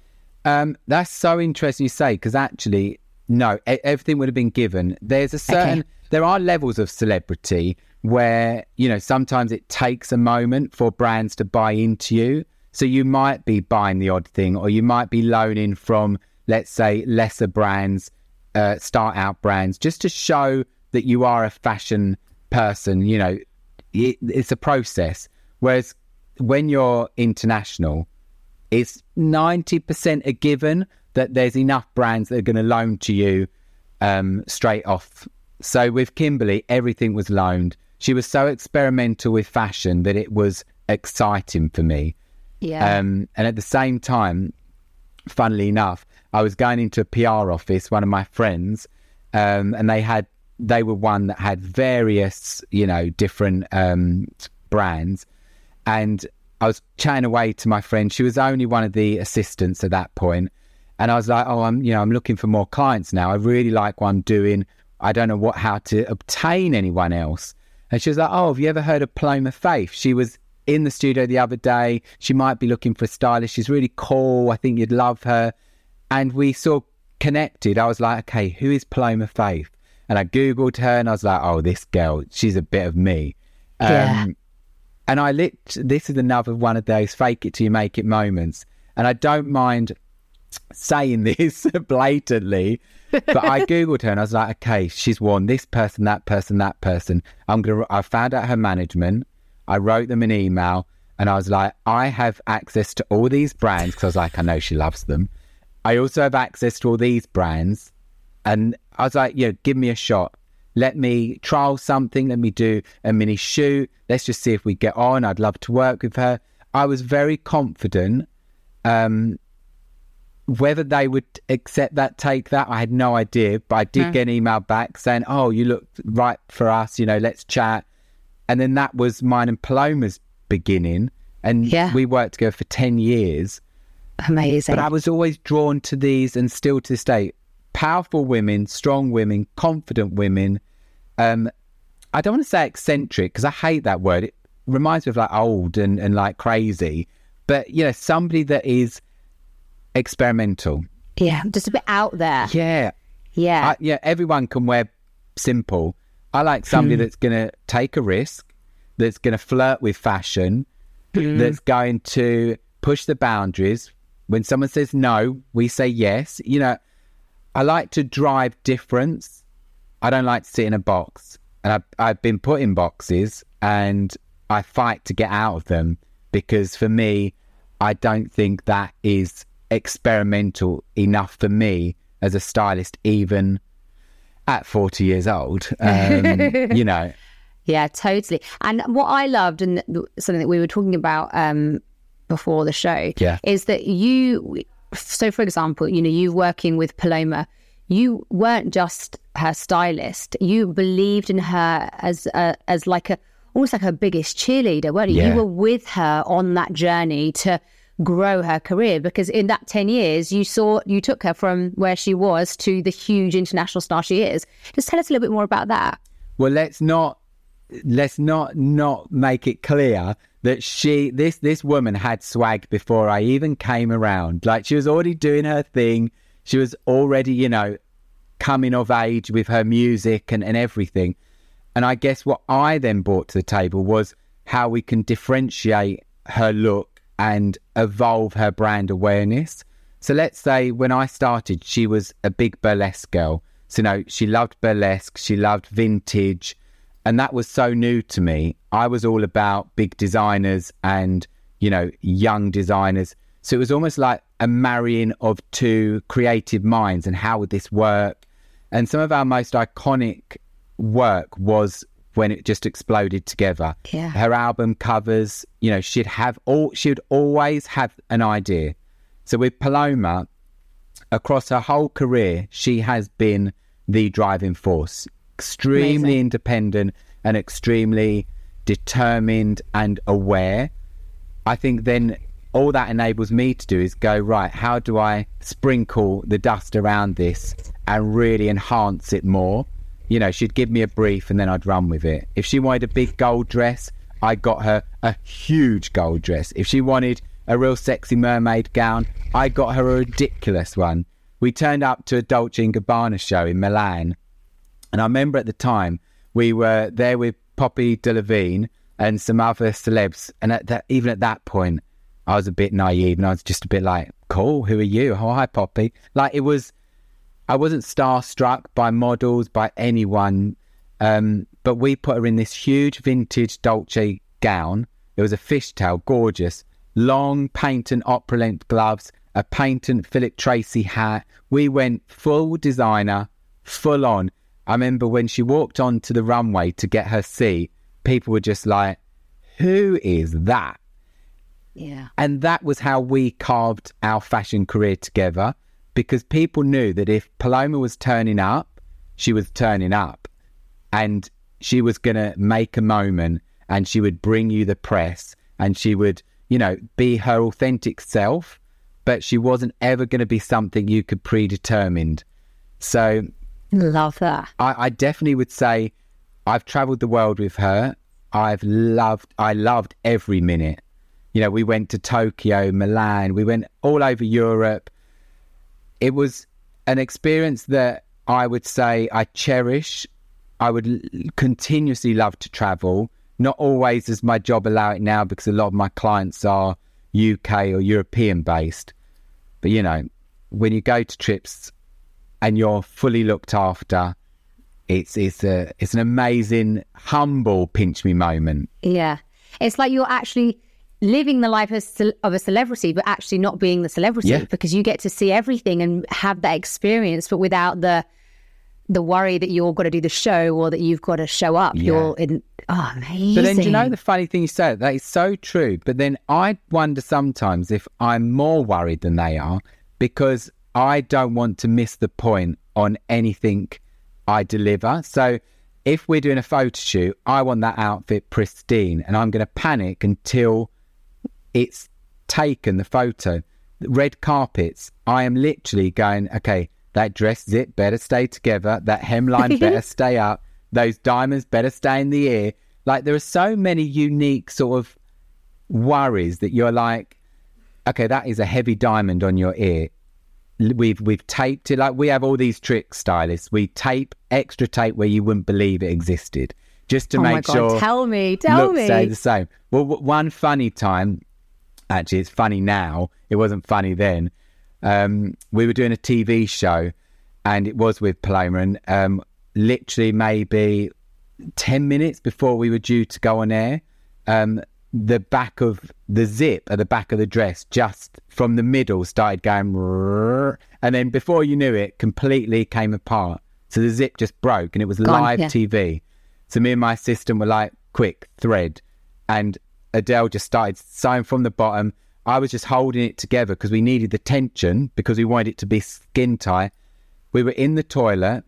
Um, that's so interesting you say because actually, no, everything would have been given. There's a certain, there are levels of celebrity where you know sometimes it takes a moment for brands to buy into you. So you might be buying the odd thing, or you might be loaning from, let's say, lesser brands, uh, start out brands, just to show that you are a fashion person. You know, it, it's a process. Whereas when you're international, it's 90% a given that there's enough brands that are going to loan to you um, straight off. So with Kimberly, everything was loaned. She was so experimental with fashion that it was exciting for me. Yeah. Um, and at the same time, funnily enough, I was going into a PR office, one of my friends, um, and they had they were one that had various, you know, different um, brands, and I was chatting away to my friend. She was only one of the assistants at that point, and I was like, "Oh, I'm, you know, I'm looking for more clients now. I really like what I'm doing. I don't know what how to obtain anyone else." And she was like, "Oh, have you ever heard of Paloma Faith?" She was in the studio the other day. She might be looking for a stylist. She's really cool. I think you'd love her. And we sort of connected. I was like, okay, who is Paloma Faith? And I Googled her and I was like, oh, this girl, she's a bit of me. Yeah. Um, and I lit, this is another one of those fake it till you make it moments. And I don't mind saying this blatantly, but I Googled her and I was like, okay, she's worn this person, that person, that person. I'm to, I found out her management. I wrote them an email and I was like, I have access to all these brands because I was like, I know she loves them. I also have access to all these brands. And I was like, yeah, give me a shot. Let me trial something. Let me do a mini shoot. Let's just see if we get on. I'd love to work with her. I was very confident. Um, whether they would accept that, take that, I had no idea. But I did get an email back saying, "Oh, you look right for us. You know, let's chat." And then that was mine and Paloma's beginning, and Yeah. we worked together for ten years. Amazing. But I was always drawn to these, and still to this day, powerful women, strong women, confident women. Um, I don't want to say eccentric because I hate that word. It reminds me of like old and, and like crazy. But you know, somebody that is experimental. Yeah, just a bit out there. Yeah, Yeah. I, yeah. Everyone can wear simple. I like somebody hmm. that's going to take a risk, that's going to flirt with fashion, hmm. that's going to push the boundaries. When someone says no, we say yes. You know, I like to drive difference. I don't like to sit in a box. And I've, I've been put in boxes and I fight to get out of them because for me, I don't think that is experimental enough for me as a stylist, even at 40 years old. Um, you know, Yeah, totally. And what I loved, and something that we were talking about um, before the show, Yeah. is that you. So, for example, you know, you working with Paloma, you weren't just her stylist. You believed in her as a, as like a almost like her biggest cheerleader, weren't you? Yeah. You were with her on that journey to grow her career because in that 10 years you saw you took her from where she was to the huge international star she is just tell us a little bit more about that well, let's not let's not not make it clear that she this this woman had swag before I even came around. Like she was already doing her thing. She was already, you know, coming of age with her music and, and everything. And I guess what I then brought to the table was how we can differentiate her look and evolve her brand awareness. So let's say when I started, she was a big burlesque girl. So, you know, she loved burlesque, she loved vintage, and that was so new to me. I was all about big designers and, you know, young designers. So it was almost like a marrying of two creative minds and how would this work? And some of our most iconic work was when it just exploded together. Yeah. Her album covers, you know, she'd have all she'd always have an idea. So with Paloma, across her whole career, she has been the driving force. Extremely Amazing. independent and extremely determined and aware. I think then all that enables me to do is go, right, how do I sprinkle the dust around this and really enhance it more? You know, she'd give me a brief and then I'd run with it. If she wanted a big gold dress, I got her a huge gold dress. If she wanted a real sexy mermaid gown, I got her a ridiculous one. We turned up to a Dolce & Gabbana show in Milan and I remember at the time we were there with Poppy Delevingne and some other celebs. And at that, even at that point, I was a bit naive and I was just a bit like, cool, who are you? Oh, hi, Poppy. Like it was, I wasn't starstruck by models, by anyone. Um, but we put her in this huge vintage Dolce gown. It was a fishtail, gorgeous, long patent opera length gloves, a patent Philip Treacy hat. We went full designer, full on. I remember when she walked onto the runway to get her seat, people were just like, who is that? yeah And that was how we carved our fashion career together because people knew that if Paloma was turning up, she was turning up and she was going to make a moment and she would bring you the press and she would, you know, be her authentic self, but she wasn't ever going to be something you could predetermined. So love that I, I definitely would say I've traveled the world with her. I've loved, I loved every minute. You know, we went to Tokyo, Milan, we went all over Europe. It was an experience that I would say I cherish. I would continuously love to travel. Not always does my job allow it now because a lot of my clients are UK or European based. But you know, when you go to trips and you're fully looked after, it's it's a it's an amazing, humble pinch me moment. Yeah. It's like you're actually living the life of, a celebrity, but actually not being the celebrity Yeah. because you get to see everything and have that experience, but without the the worry that you've got to do the show or that you've got to show up. Yeah. You're in, oh, amazing. But then, do you know the funny thing you said? That is so true. But then I wonder sometimes if I'm more worried than they are because I don't want to miss the point on anything I deliver. So if we're doing a photo shoot, I want that outfit pristine and I'm going to panic until it's taken the photo. Red carpets, I am literally going, okay, that dress zip better stay together. That hemline better stay up. Those diamonds better stay in the ear. Like there are so many unique sort of worries that you're like, okay, that is a heavy diamond on your ear. We've we've taped it like we have all these tricks, stylists. We tape extra tape where you wouldn't believe it existed, just to oh my make god! sure Tell me, tell me. stay the same. Well, w- one funny time, actually, it's funny now. It wasn't funny then. Um, we were doing a TV show, and it was with Paloma, and um, literally maybe ten minutes before we were due to go on air, um, the back of the zip at the back of the dress, just from the middle, started going, and then before you knew it, completely came apart. So the zip just broke, and it was Gone, live yeah. TV. So me and my assistant were like, quick thread. And Adele just started sewing from the bottom. I was just holding it together because we needed the tension because we wanted it to be skin tight. We were in the toilet,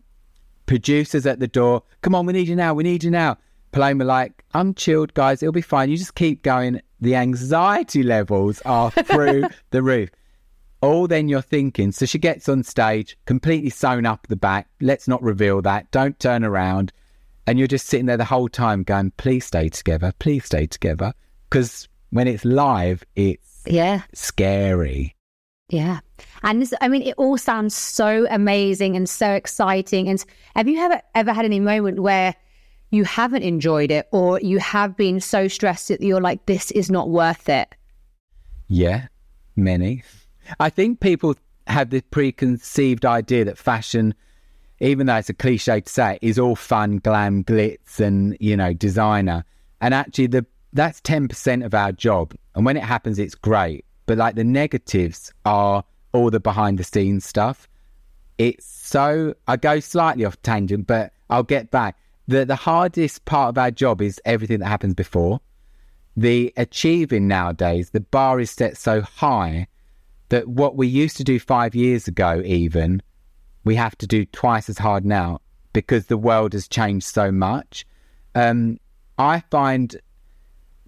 producers at the door. Come on, we need you now. We need you now. Paloma like, I'm chilled, guys. It'll be fine. You just keep going. The anxiety levels are through the roof. All then you're thinking. So she gets on stage, completely sewn up the back. Let's not reveal that. Don't turn around. And you're just sitting there the whole time going, please stay together. Please stay together. Because when it's live, it's yeah, scary. yeah. And this, I mean, it all sounds so amazing and so exciting. And have you ever ever had any moment where you haven't enjoyed it, or you have been so stressed that you're like, this is not worth it? Yeah, many. I think people have this preconceived idea that fashion, even though it's a cliche to say, is all fun, glam, glitz, and you know, designer. And actually, the that's ten percent of our job. And when it happens, it's great. But like the negatives are all the behind the scenes stuff. It's so I go slightly off tangent, but I'll get back. The the hardest part of our job is everything that happens before the achieving nowadays, the bar is set so high that what we used to do five years ago, even, we have to do twice as hard now because the world has changed so much. Um, I find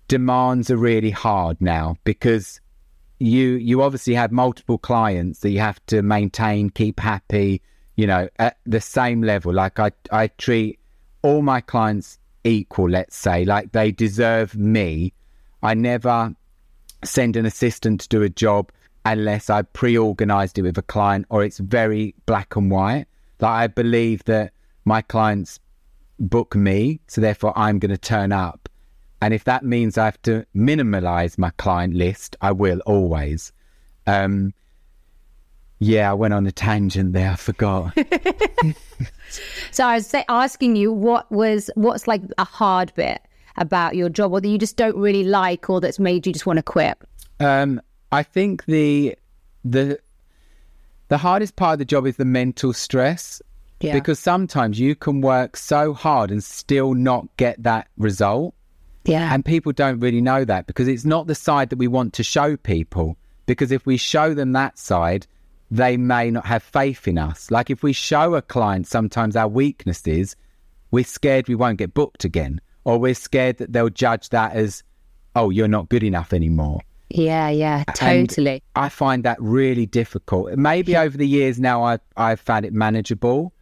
demands are really hard now because you you obviously have multiple clients that you have to maintain, keep happy, you know, at the same level. Like I I treat all my clients equal, let's say, like they deserve me. I never send an assistant to do a job unless I pre-organized it with a client or it's very black and white. Like I believe that my clients book me, so therefore I'm going to turn up. And if that means I have to minimalize my client list, I will always. Um, yeah, I went on a tangent there. I forgot. So I was say, asking you what was what's like a hard bit about your job, or that you just don't really like, or that's made you just want to quit. Um, I think the the the hardest part of the job is the mental stress Yeah. because sometimes you can work so hard and still not get that result. Yeah. And people don't really know that because it's not the side that we want to show people. Because if we show them that side, they may not have faith in us. Like if we show a client sometimes our weaknesses, we're scared we won't get booked again, or we're scared that they'll judge that as, oh, you're not good enough anymore. yeah, yeah, And totally. I find that really difficult. Maybe over the years now I, I've found it manageable,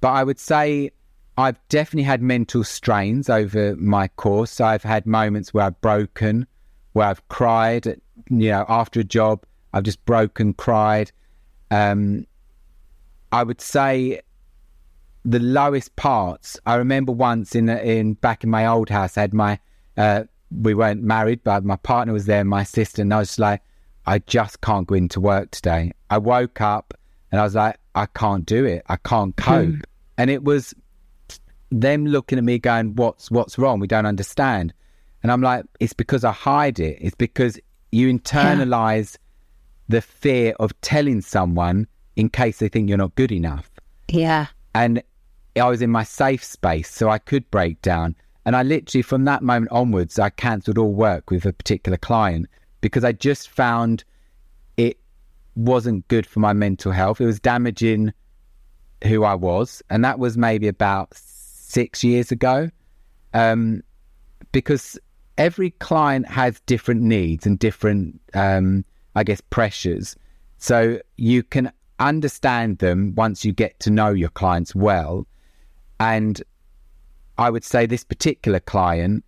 but I would say I've definitely had mental strains over my course. I've had moments where I've broken, where I've cried, you know, after a job, I've just broken, cried. Um, I would say the lowest parts. I remember once in in back in my old house, I had my uh, we weren't married, but my partner was there, my sister, and I was like, I just can't go into work today. I woke up and I was like, I can't do it. I can't cope. And it was them looking at me going, What's what's wrong? We don't understand. And I'm like, It's because I hide it. It's because you internalize the fear of telling someone in case they think you're not good enough Yeah. and I was in my safe space, so I could break down. And I literally, from that moment onwards, I cancelled all work with a particular client because I just found it wasn't good for my mental health. It was damaging who I was, and that was maybe about six years ago. Um, because every client has different needs and different, um, I guess, pressures. So you can understand them once you get to know your clients well. And I would say this particular client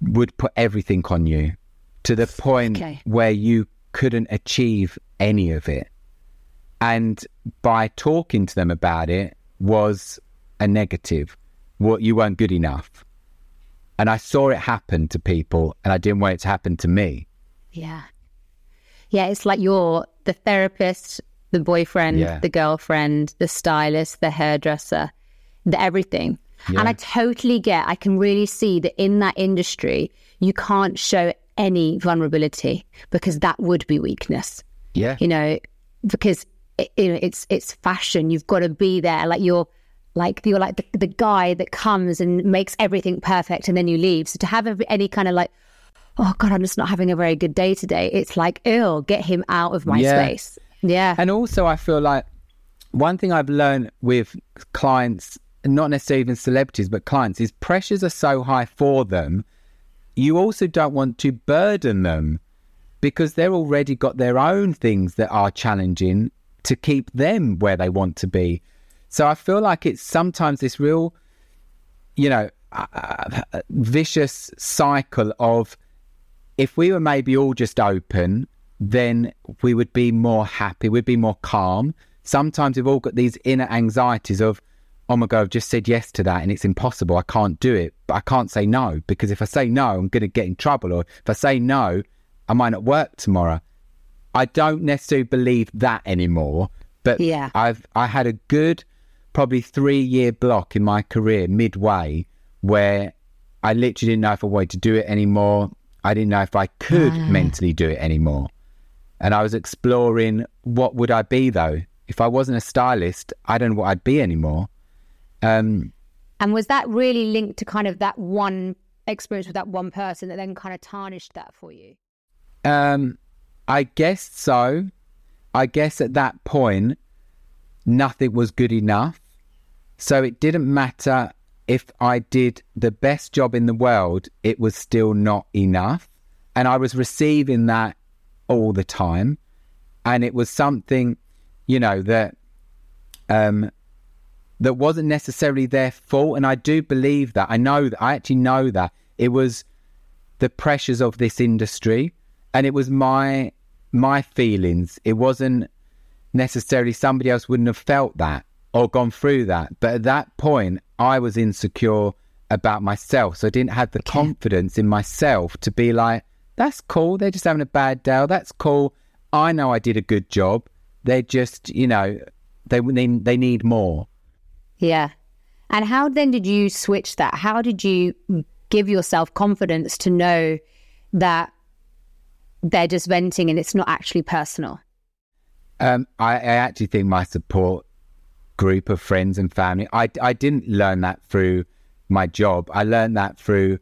would put everything on you to the point Okay. where you couldn't achieve any of it. And by talking to them about it was a negative. What you weren't good enough. And I saw it happen to people and I didn't want it to happen to me. Yeah. Yeah, it's like you're the therapist, the boyfriend, Yeah. the girlfriend, the stylist, the hairdresser, the everything. Yeah. And I totally get, I can really see that in that industry, you can't show any vulnerability because that would be weakness, Yeah. you know, because it, you know, it's it's fashion. You've got to be there. Like you're like you're like the, the guy that comes and makes everything perfect and then you leave. So to have every, any kind of like, oh God, I'm just not having a very good day today. It's like, ill, get him out of my Yeah. space. Yeah. And also, I feel like one thing I've learned with clients, not necessarily even celebrities, but clients, is pressures are so high for them. You also don't want to burden them because they're already got their own things that are challenging to keep them where they want to be. So I feel like it's sometimes this real, you know, uh, vicious cycle of if we were maybe all just open, then we would be more happy, we'd be more calm. Sometimes we've all got these inner anxieties of, oh my God, I've just said yes to that and it's impossible. I can't do it. But I can't say no because if I say no, I'm going to get in trouble. Or if I say no, I might not work tomorrow. I don't necessarily believe that anymore. But Yeah. I've I had a good probably three year block in my career midway where I literally didn't know if I wanted to do it anymore. I didn't know if I could mentally do it anymore. And I was exploring what would I be though? If I wasn't a stylist, I don't know what I'd be anymore. Um, And was that really linked to kind of that one experience with that one person that then kind of tarnished that for you? Um, I guess so. I guess at that point, nothing was good enough. So it didn't matter if I did the best job in the world, it was still not enough. And I was receiving that all the time. And it was something, you know, that um, that wasn't necessarily their fault. And I do believe that. I know that. I actually know that it was the pressures of this industry and it was my my feelings it wasn't necessarily somebody else wouldn't have felt that or gone through that. But at that point i was insecure about myself. So i didn't have the confidence in myself to be like that's cool. They're just having a bad day. That's cool. I know i did a good job. They're just you know they they, they need more. Yeah. And how then did you switch that? How did you give yourself confidence to know that they're just venting and it's not actually personal? Um, I, I actually think my support group of friends and family, I, I didn't learn that through my job. I learned that through,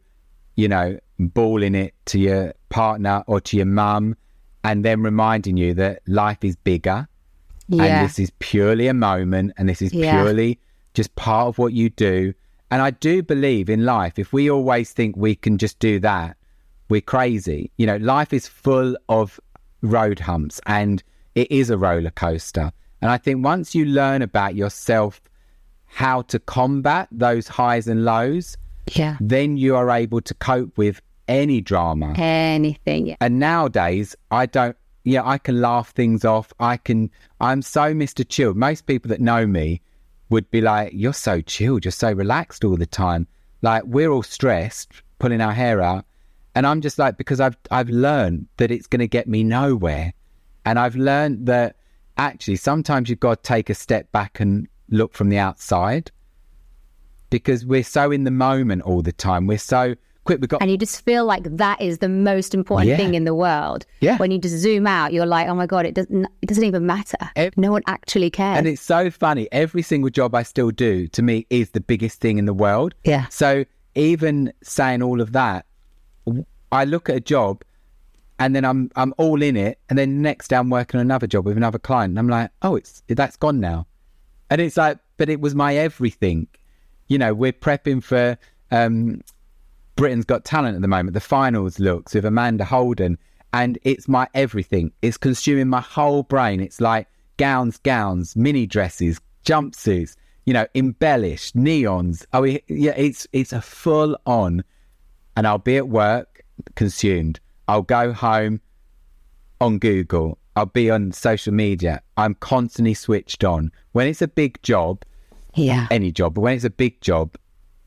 you know, bawling it to your partner or to your mum and then reminding you that life is bigger and this is purely a moment and this is Yeah. purely just part of what you do. And I do believe in life, if we always think we can just do that, we're crazy. You know, life is full of road humps and it is a roller coaster. And I think once you learn about yourself, how to combat those highs and lows, yeah. then you are able to cope with any drama. Anything. Yeah. And nowadays, I don't, yeah, I can laugh things off. I can, I'm so Mr. Chilled. Most people that know me would be like, you're so chilled, you're so relaxed all the time. Like, we're all stressed, pulling our hair out. And I'm just like, because I've, I've learned that it's going to get me nowhere. And I've learned that actually sometimes you've got to take a step back and look from the outside because we're so in the moment all the time. We're so quick. We've got And you just feel like that is the most important Yeah. thing in the world. Yeah. When you just zoom out, you're like, oh my God, it doesn't, it doesn't even matter. No one actually cares. And it's so funny. Every single job I still do to me is the biggest thing in the world. Yeah. So even saying all of that, I look at a job and then I'm I'm all in it, and then next day I'm working another job with another client, and I'm like, oh, it's that's gone now, and it's like, but it was my everything. You know, we're prepping for um, Britain's Got Talent at the moment, the finals looks with Amanda Holden, and it's my everything. It's consuming my whole brain. It's like gowns, gowns, mini dresses, jumpsuits, you know, embellished, neons. Oh, yeah, it's it's a full on, and I'll be at work consumed. I'll go home on Google. I'll be on social media. I'm constantly switched on. When it's a big job, Yeah. any job, but when it's a big job,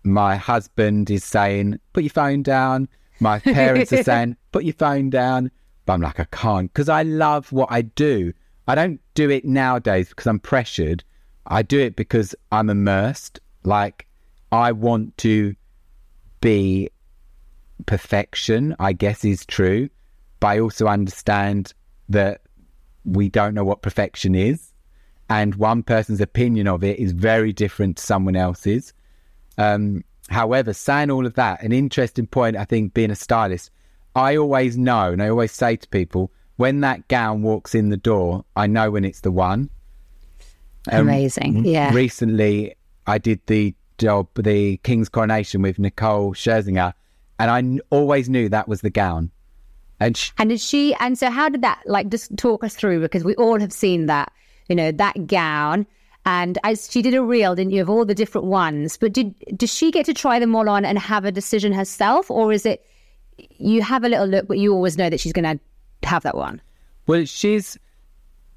my husband is saying, put your phone down. My parents are saying, put your phone down. But I'm like, I can't because I love what I do. I don't do it nowadays because I'm pressured. I do it because I'm immersed. Like, I want to be perfection, I guess is true. But I also understand that we don't know what perfection is. And one person's opinion of it is very different to someone else's. Um, however, saying all of that, an interesting point, I think, being a stylist, I always know, and I always say to people, when that gown walks in the door, I know when it's the one. Um, Amazing. Yeah. Recently, I did the job, the King's Coronation with Nicole Scherzinger, and I always knew that was the gown. And sh- And did she? And so, how did that like just talk us through? Because we all have seen that, you know, that gown. And as she did a reel, didn't you, of all the different ones? But did does she get to try them all on and have a decision herself, or is it you have a little look, but you always know that she's going to have that one? Well, she's,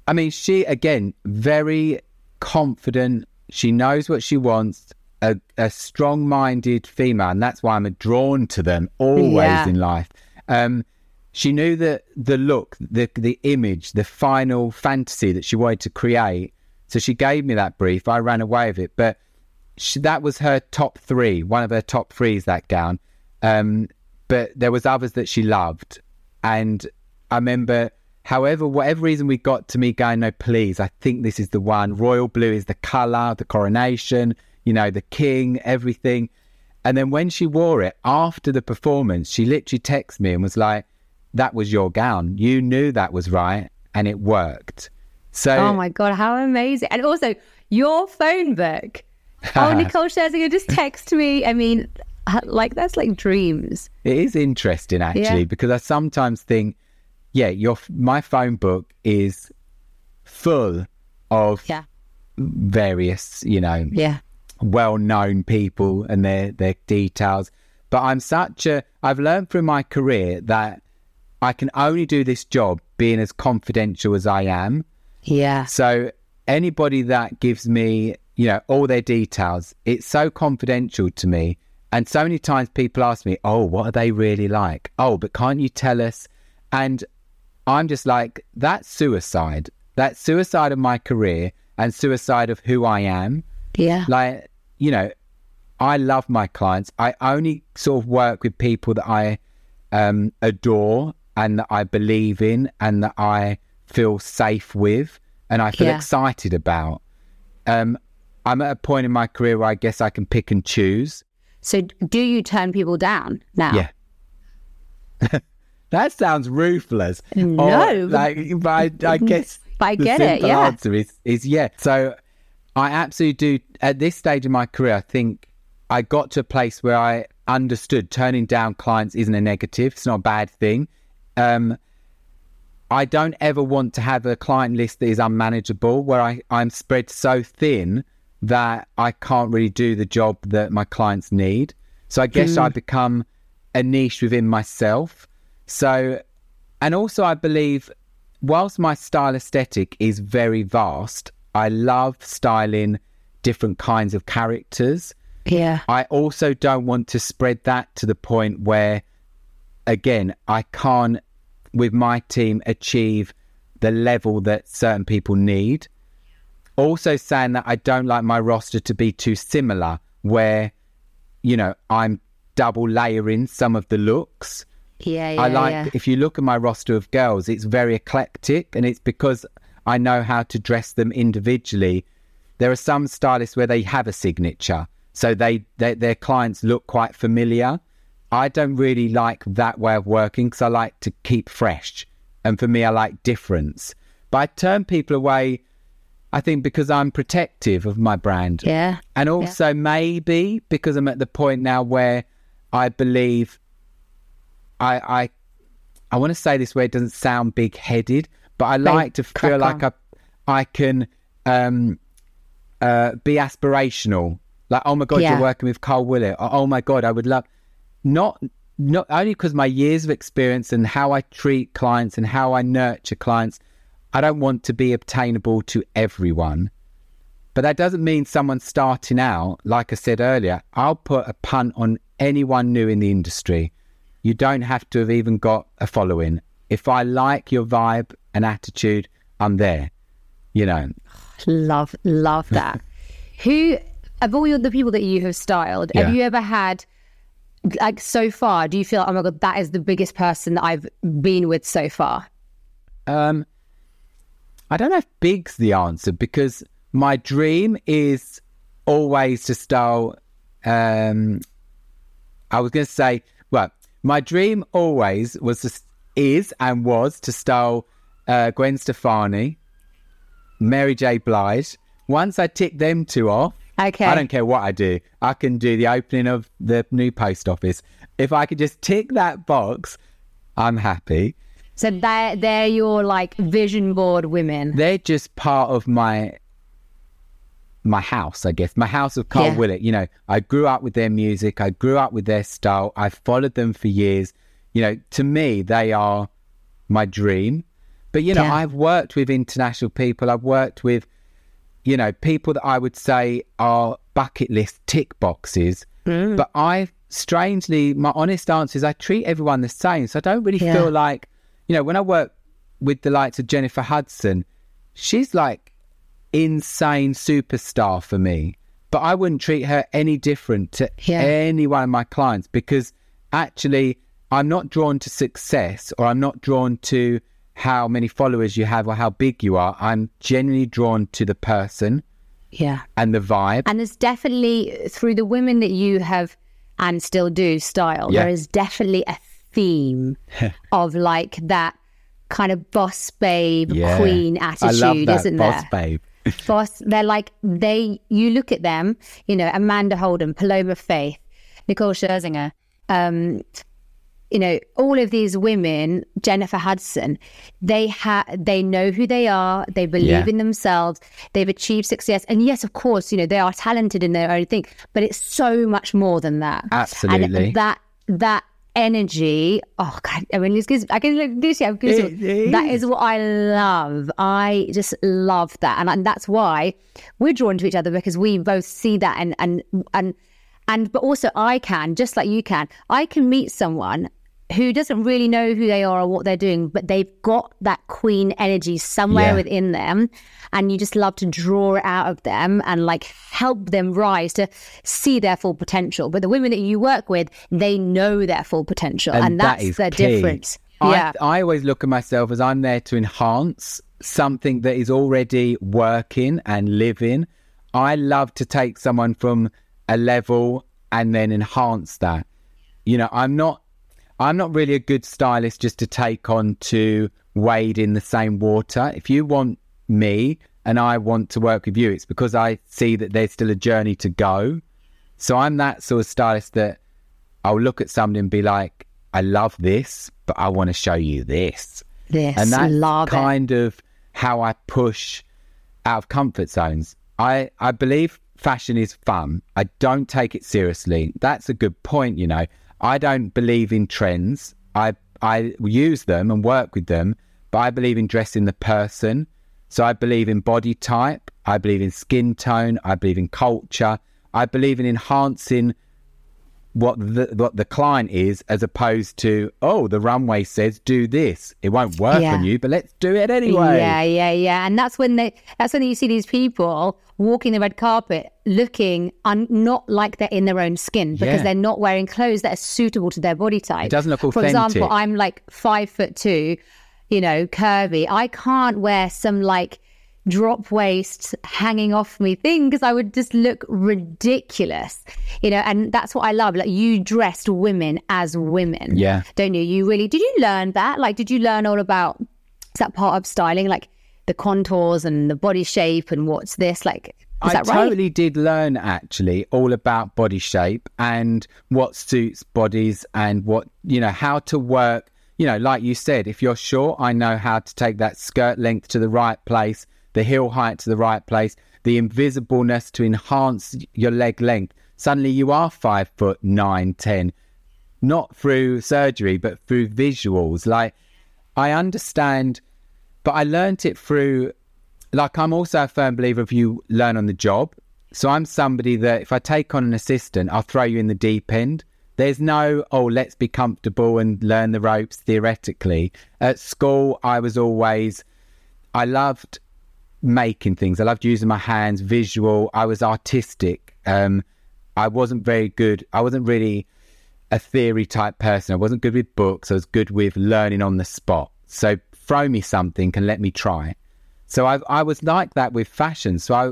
I mean, she, again, very confident. She knows what she wants, a, a strong minded female. And that's why I'm drawn to them always Yeah. in life. Um, she knew that the look, the, the image, the final fantasy that she wanted to create. So she gave me that brief. I ran away with it. But she, that was her top three. One of her top three is that gown. Um, but there was others that she loved, and I remember, however, whatever reason we got to me going, no, please, I think this is the one. Royal blue is the color, the coronation, you know, the king, everything. And then when she wore it after the performance, she literally texted me and was like, "That was your gown. You knew that was right, and it worked." So Oh my god, how amazing! And also your phone book. Oh, Nicole Scherzinger just text me. I mean, uh, like that's like dreams. It is interesting actually Yeah. because I sometimes think, yeah, your my phone book is full of Yeah, various, you know, yeah, well-known people and their their details. But I'm such a I've learned through my career that I can only do this job being as confidential as I am. yeah, So anybody that gives me, you know, all their details, it's so confidential to me. And so many times people ask me, "Oh, what are they really like?" Oh, but can't you tell us? And I'm just like, that's suicide. That's suicide of my career and suicide of who I am. Yeah. Like, you know, I love my clients. I only sort of work with people that I um, adore and that I believe in and that I feel safe with and I feel Yeah. excited about. Um, I'm at a point in my career where I guess I can pick and choose. So, do you turn people down now? Yeah. that sounds ruthless. No. Or, like, but I, I guess But I the get it, simple yeah. answer is, is yeah. So I absolutely do. At this stage in my career, I think I got to a place where I understood turning down clients isn't a negative. It's not a bad thing. Um, I don't ever want to have a client list that is unmanageable, where I, I'm spread so thin that I can't really do the job that my clients need. So I guess I become a niche within myself. So, and also I believe, whilst my style aesthetic is very vast, I love styling different kinds of characters. Yeah. I also don't want to spread that to the point where, again, I can't, with my team, achieve the level that certain people need. Also, saying that I don't like my roster to be too similar, where, you know, I'm double layering some of the looks. Yeah. Yeah. I like, yeah. if you look at my roster of girls, it's very eclectic and it's because I know how to dress them individually. There are some stylists where they have a signature, so they, they their clients look quite familiar. I don't really like that way of working because I like to keep fresh, and for me, I like difference. But I turn people away, I think, because I'm protective of my brand. Yeah. And also maybe because I'm at the point now where I believe I I I want to say this where it doesn't sound big headed, but I like to feel like I I can um uh be aspirational. Like, oh my god, Yeah. you're working with Karl Willett. Or, oh my god, I would love not not only because my years of experience and how I treat clients and how I nurture clients, I don't want to be obtainable to everyone. But that doesn't mean someone starting out, like I said earlier, I'll put a punt on anyone new in the industry. You don't have to have even got a following. If I like your vibe and attitude, I'm there. You know. Love, love that. Who of all the people that you have styled, Yeah. have you ever had like so far? Do you feel, oh my god, that is the biggest person that I've been with so far? Um, I don't know if big's the answer because my dream is always to style. Um, I was going to say, well, my dream always was to, is and was to style uh, Gwen Stefani, Mary J. Blige. Once I tick them two off, Okay. I don't care what I do. I can do the opening of the new post office. If I could just tick that box, I'm happy. So they're they're your like vision board women. they're just part of my my house, I guess. My house of Karl Yeah. Willett. You know, I grew up with their music. I grew up with their style. I followed them for years. You know, to me, they are my dream. But you know, Yeah. I've worked with international people. I've worked with, you know, people that I would say are bucket list tick boxes. Mm. But I strangely, my honest answer is I treat everyone the same. So I don't really Yeah. feel like, you know, when I work with the likes of Jennifer Hudson, she's like insane superstar for me. But I wouldn't treat her any different to Yeah. any one of my clients because actually I'm not drawn to success or I'm not drawn to how many followers you have or how big you are. I'm genuinely drawn to the person Yeah. and the vibe. And there's definitely through the women that you have and still do style, Yeah. there is definitely a theme of like that kind of boss babe Yeah. queen I attitude, love that isn't boss there? babe. boss they're like they you look at them you know amanda holden paloma faith nicole scherzinger um you know all of these women jennifer hudson they have they know who they are they believe Yeah. in themselves they've achieved success and yes of course you know they are talented in their own thing but it's so much more than that Absolutely. and that that energy oh god i mean this gives i can look this yeah that is. is what I love. I just love that, and, and that's why we're drawn to each other because we both see that, and and and and but also I can just like you can. I can meet someone who doesn't really know who they are or what they're doing, but they've got that queen energy somewhere Yeah. within them, and you just love to draw it out of them and like help them rise to see their full potential. But the women that you work with, they know their full potential, and, that that's is the key. difference. I, yeah. I always look at myself as I'm there to enhance something that is already working and living. I love to take someone from a level and then enhance that. You know, I'm not I'm not really a good stylist just to take on to wade in the same water. If you want me and I want to work with you, it's because I see that there's still a journey to go. So I'm that sort of stylist that I'll look at somebody and be like, I love this, but I want to show you this. This, And that's love it. kind of how I push out of comfort zones. I, I believe fashion is fun. I don't take it seriously. That's a good point, you know. I don't believe in trends. I I use them and work with them, but I believe in dressing the person. So I believe in body type, I believe in skin tone, I believe in culture, I believe in enhancing what the what the client is as opposed to oh the runway says do this it won't work Yeah. on you but let's do it anyway Yeah, yeah, yeah. And that's when they that's when you see these people walking the red carpet looking un, not like they're in their own skin because Yeah. they're not wearing clothes that are suitable to their body type. It doesn't look For example. I'm like five foot two, you know, curvy. I can't wear some like drop waist hanging off me thing because I would just look ridiculous, you know. And that's what I love. Like you dressed women as women, Yeah. don't you? You really did. You learn that? Like, did you learn all about? Is that part of styling, like the contours and the body shape and what's this? Like, is I that right? totally did learn actually all about body shape and what suits bodies and what you know how to work. You know, like you said, if you're short, I know how to take that skirt length to the right place, the heel height to the right place, the invisibleness to enhance your leg length. Suddenly, you are five foot nine, ten. not through surgery, but through visuals. Like, I understand, but I learnt it through, like, I'm also a firm believer of you learn on the job. So I'm somebody that if I take on an assistant, I'll throw you in the deep end. There's no, oh, let's be comfortable and learn the ropes theoretically. At school, I was always, I loved making things. I loved using my hands, visual. I was artistic. Um, I wasn't very good. I wasn't really a theory type person. I wasn't good with books. I was good with learning on the spot. So throw me something and let me try. So I, I was like that with fashion. So I,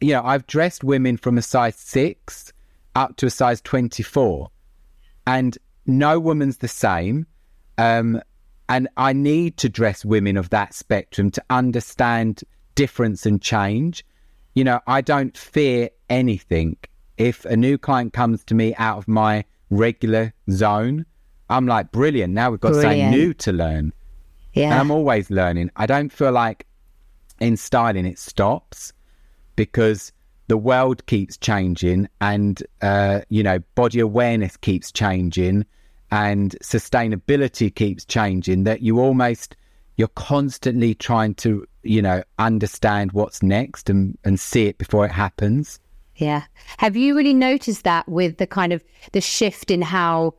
you know, I've dressed women from a size six up to a size 24 and no woman's the same. Um, and I need to dress women of that spectrum to understand difference and change. You know, I don't fear anything. If a new client comes to me out of my regular zone, I'm like, brilliant. Now we've got brilliant. something new to learn. Yeah. And I'm always learning. I don't feel like in styling it stops because the world keeps changing and uh, you know body awareness keeps changing and sustainability keeps changing that you almost you're constantly trying to you know understand what's next and and see it before it happens yeah have you really noticed that with the kind of the shift in how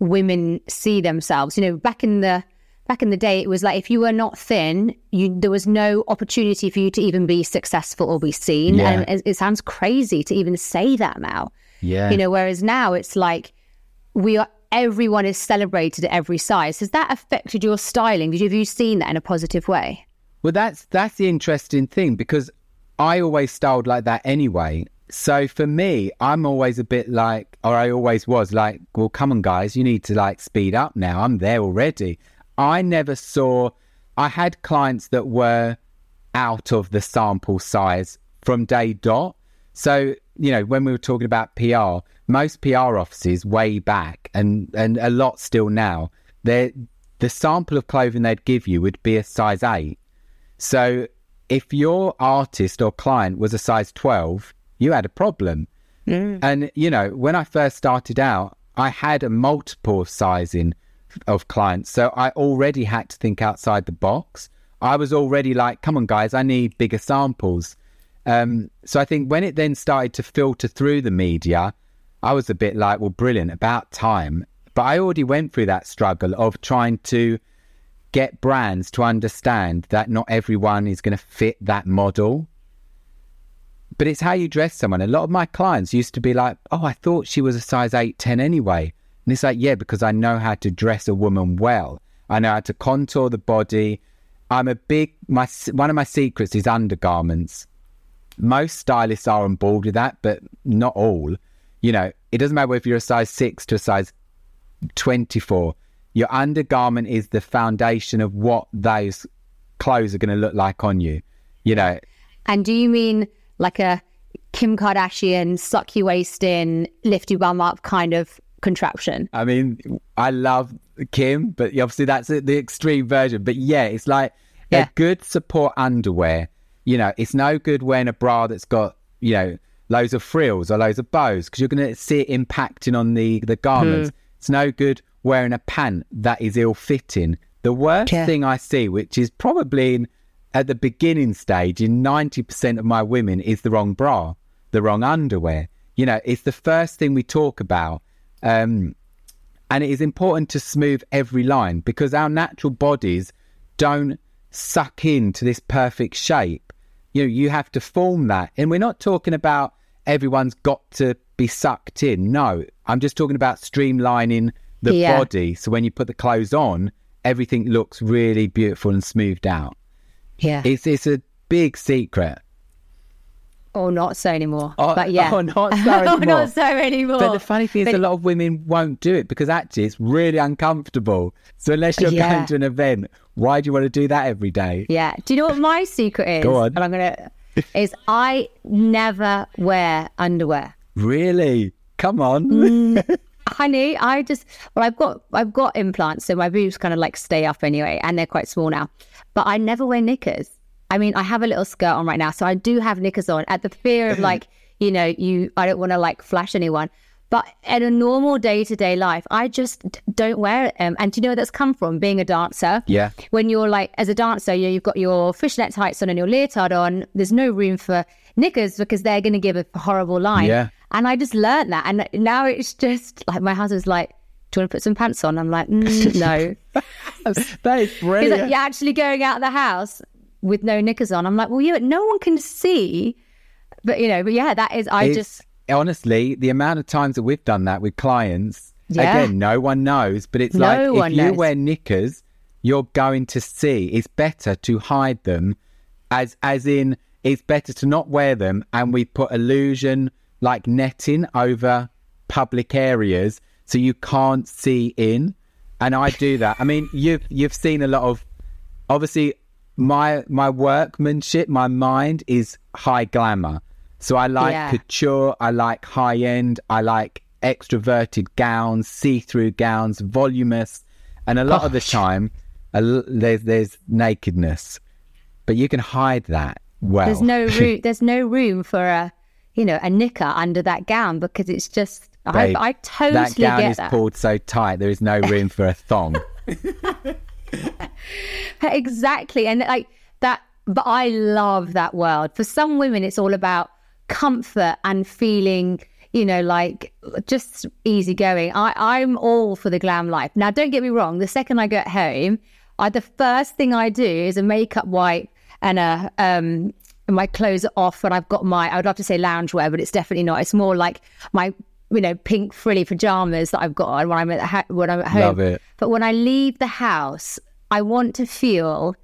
women see themselves you know back in the back in the day, it was like if you were not thin, you there was no opportunity for you to even be successful or be seen. Yeah. And it, it, sounds crazy to even say that now. Yeah. You know, whereas now it's like we are everyone is celebrated at every size. Has that affected your styling? Have you seen that in a positive way? Well, that's that's the interesting thing because I always styled like that anyway. So for me, I'm always a bit like, or I always was like, well, come on, guys, you need to like speed up now. I'm there already. I never saw, I had clients that were out of the sample size from day dot. So, you know, when we were talking about PR, most PR offices way back and, and a lot still now, the sample of clothing they'd give you would be a size eight. So if your artist or client was a size 12, you had a problem. Mm. And, you know, when I first started out, I had a multiple sizing of clients. So I already had to think outside the box. I was already like, come on, guys, I need bigger samples. Um, so I think when it then started to filter through the media, I was a bit like, well, brilliant, about time. But I already went through that struggle of trying to get brands to understand that not everyone is going to fit that model. But it's how you dress someone. A lot of my clients used to be like, oh, I thought she was a size 8, 10 anyway. And it's like, yeah, because I know how to dress a woman well. I know how to contour the body. I'm a big my one of my secrets is undergarments. Most stylists are on board with that, but not all. You know, it doesn't matter if you're a size six to a size twenty-four. Your undergarment is the foundation of what those clothes are going to look like on you. You know. And do you mean like a Kim Kardashian suck your waist in, lift your bum up kind of contraption. I mean, I love Kim, but obviously that's the extreme version. But yeah, it's like yeah. a good support underwear. You know, it's no good wearing a bra that's got, you know, loads of frills or loads of bows because you're going to see it impacting on the, the garments. Mm. It's no good wearing a pant that is ill fitting. The worst yeah. thing I see, which is probably in, at the beginning stage in 90% of my women, is the wrong bra, the wrong underwear. You know, it's the first thing we talk about um, and it is important to smooth every line because our natural bodies don't suck into this perfect shape. You know, you have to form that. And we're not talking about everyone's got to be sucked in. No, I'm just talking about streamlining the yeah. body. So when you put the clothes on, everything looks really beautiful and smoothed out. Yeah. It's it's a big secret or not so anymore. Oh, but yeah, oh, not so oh, anymore. not so anymore. But the funny thing but is, a lot of women won't do it because actually it's really uncomfortable. So unless you're yeah. going to an event, why do you want to do that every day? Yeah. Do you know what my secret is? Go on. And I'm gonna is I never wear underwear. Really? Come on. Mm, honey, I just well, I've got I've got implants, so my boobs kind of like stay up anyway, and they're quite small now. But I never wear knickers. I mean, I have a little skirt on right now, so I do have knickers on at the fear of like, you know, you, I don't want to like flash anyone. But in a normal day to day life, I just don't wear them. And do you know where that's come from? Being a dancer. Yeah. When you're like, as a dancer, you you've got your fishnet tights on and your leotard on. There's no room for knickers because they're going to give a horrible line. Yeah. And I just learned that. And now it's just like my husband's like, do you want to put some pants on? I'm like, mm, no. that is He's brilliant. like, you're actually going out of the house with no knickers on. I'm like, well, but no one can see. But, you know, but yeah, that is, I It's- just, honestly, the amount of times that we've done that with clients, Yeah. again, no one knows, but it's No like if you knows. wear knickers, you're going to see. It's better to hide them, as as in it's better to not wear them, and we put illusion like netting over public areas so you can't see in. And I do that. I mean, you've you've seen a lot of obviously my my workmanship, my mind is high glamour. So I like Yeah. couture, I like high end, I like extroverted gowns, see through gowns, voluminous, and a lot of the time l- there's there's nakedness, but you can hide that well. there's no room, there's no room for a, you know, a knicker under that gown because it's just, Babe, I, I totally that gown get is that. pulled so tight there is no room for a thong. exactly. And like that, but I love that world. For some women, it's all about comfort and feeling, you know, like just easygoing. I, I'm all for the glam life. Now, don't get me wrong. The second I get home, I, the first thing I do is a makeup wipe and a, um, my clothes are off and I've got my, I would love to say loungewear, but it's definitely not. It's more like my, you know, pink frilly pajamas that I've got on when I'm at, ha- when I'm at home. Love it. But when I leave the house, I want to feel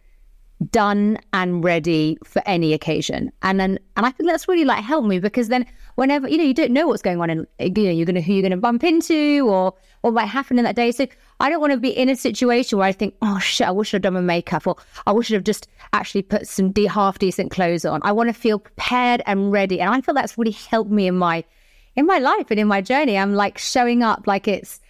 done and ready for any occasion. And then, and I think that's really like helped me because then whenever, you know, you don't know what's going on and you know, you're going to, who you're going to bump into or what might happen in that day. So I don't want to be in a situation where I think, oh shit, I wish I'd done my makeup or I wish I'd have just actually put some de- half decent clothes on. I want to feel prepared and ready. And I feel that's really helped me in my, in my life and in my journey. I'm like showing up like it's,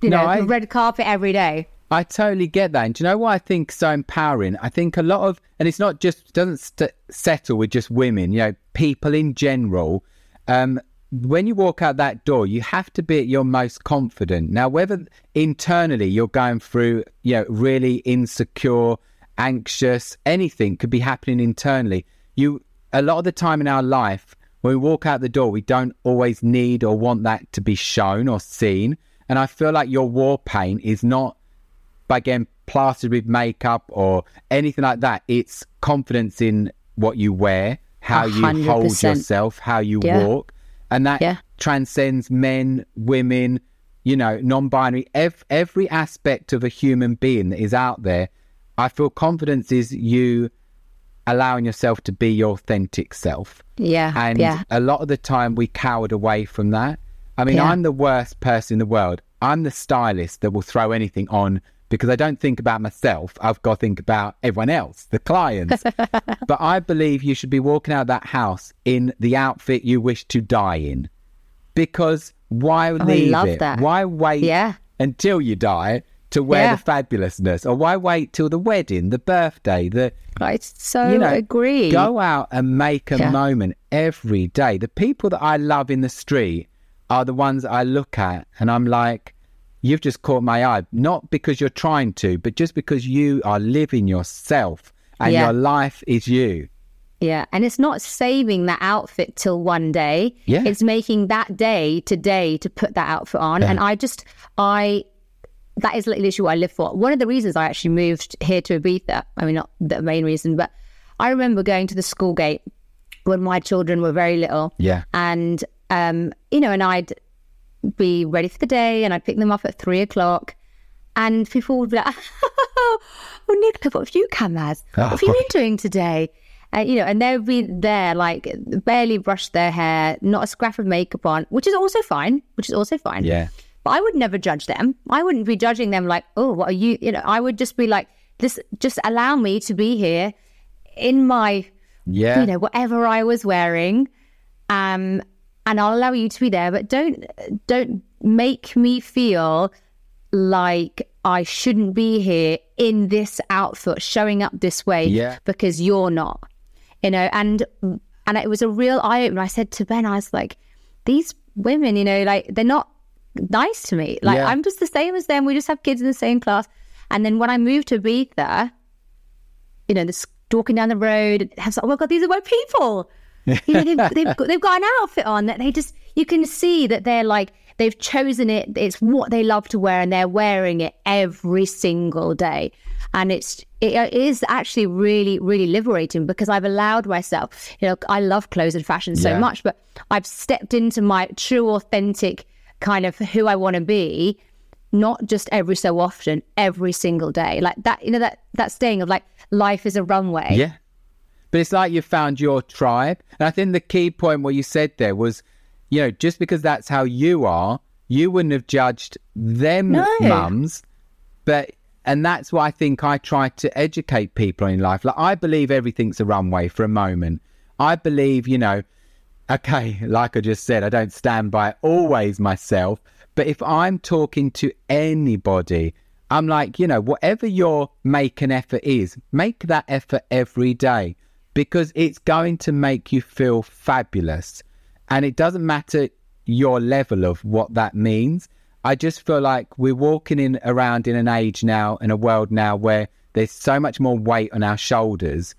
you No, know, I- red carpet every day. I totally get that. And do you know what I think so empowering? I think a lot of, and it's not just, doesn't st- settle with just women, you know, people in general. Um, when you walk out that door, you have to be at your most confident. Now, whether internally you're going through, you know, really insecure, anxious, anything could be happening internally. You, a lot of the time in our life, when we walk out the door, we don't always need or want that to be shown or seen. And I feel like your war paint is not by getting plastered with makeup or anything like that. It's confidence in what you wear, how A you hold yourself, how you Yeah. walk. And that Yeah. transcends men, women, you know, non binary, ev- every aspect of a human being that is out there. I feel confidence is you allowing yourself to be your authentic self. Yeah. And yeah. a lot of the time we cowered away from that. I mean. I'm the worst person in the world. I'm the stylist that will throw anything on because I don't think about myself. I've got to think about everyone else, the clients. but I believe you should be walking out of that house in the outfit you wish to die in. Because why oh, leave love it? that. Why wait Yeah. until you die to wear Yeah. the fabulousness? Or why wait till the wedding, the birthday, the I so you know, agree. Go out and make a Yeah. moment every day. The people that I love in the street are the ones that I look at and I'm like, you've just caught my eye. Not because you're trying to, but just because you are living yourself and Yeah. your life is you. Yeah. And it's not saving that outfit till one day. Yeah. It's making that day today to put that outfit on. And I just, I, that is literally what I live for. One of the reasons I actually moved here to Ibiza, I mean, not the main reason, but I remember going to the school gate when my children were very little. Yeah. And, um, you know, and I'd be ready for the day and I'd pick them up at three o'clock. And people would be like, oh, Nicola, what have you come as? What have you been doing today? Uh, you know, and they'll be there, like barely brushed their hair, not a scrap of makeup on, which is also fine, which is also fine. Yeah. But I would never judge them. I wouldn't be judging them like, oh, what are you? You know, I would just be like, this, just allow me to be here in my Yeah. you know, whatever I was wearing. Um, and I'll allow you to be there, but don't don't make me feel like I shouldn't be here in this outfit, showing up this way Yeah. because you're not. You know, and and it was a real eye opener. I said to Ben, I was like, these women, you know, like they're not nice to me. Like Yeah. I'm just the same as them. We just have kids in the same class. And then when I moved to Ibiza, you know, this walking down the road, and like, oh my god, these are my people. You know, they've, they've, got, they've got an outfit on that they just you can see that they're like they've chosen it. It's what they love to wear, and they're wearing it every single day. And it's it is actually really really liberating because I've allowed myself. You know, I love clothes and fashion so Yeah. much, but I've stepped into my true authentic kind of who I want to be not just every so often, every single day. Like that, you know, that that saying of like life is a runway. Yeah. But it's like you found your tribe. And I think the key point what you said there was, you know, just because that's how you are, you wouldn't have judged them No. mums. But and that's what I think I try to educate people in life. Like I believe everything's a runway for a moment. I believe, you know, okay, like I just said, I don't stand by always myself. But if I'm talking to anybody, I'm like, you know, whatever your make an effort is, make that effort every day because it's going to make you feel fabulous. And it doesn't matter your level of what that means. I just feel like we're walking in around in an age now, in a world now where there's so much more weight on our shoulders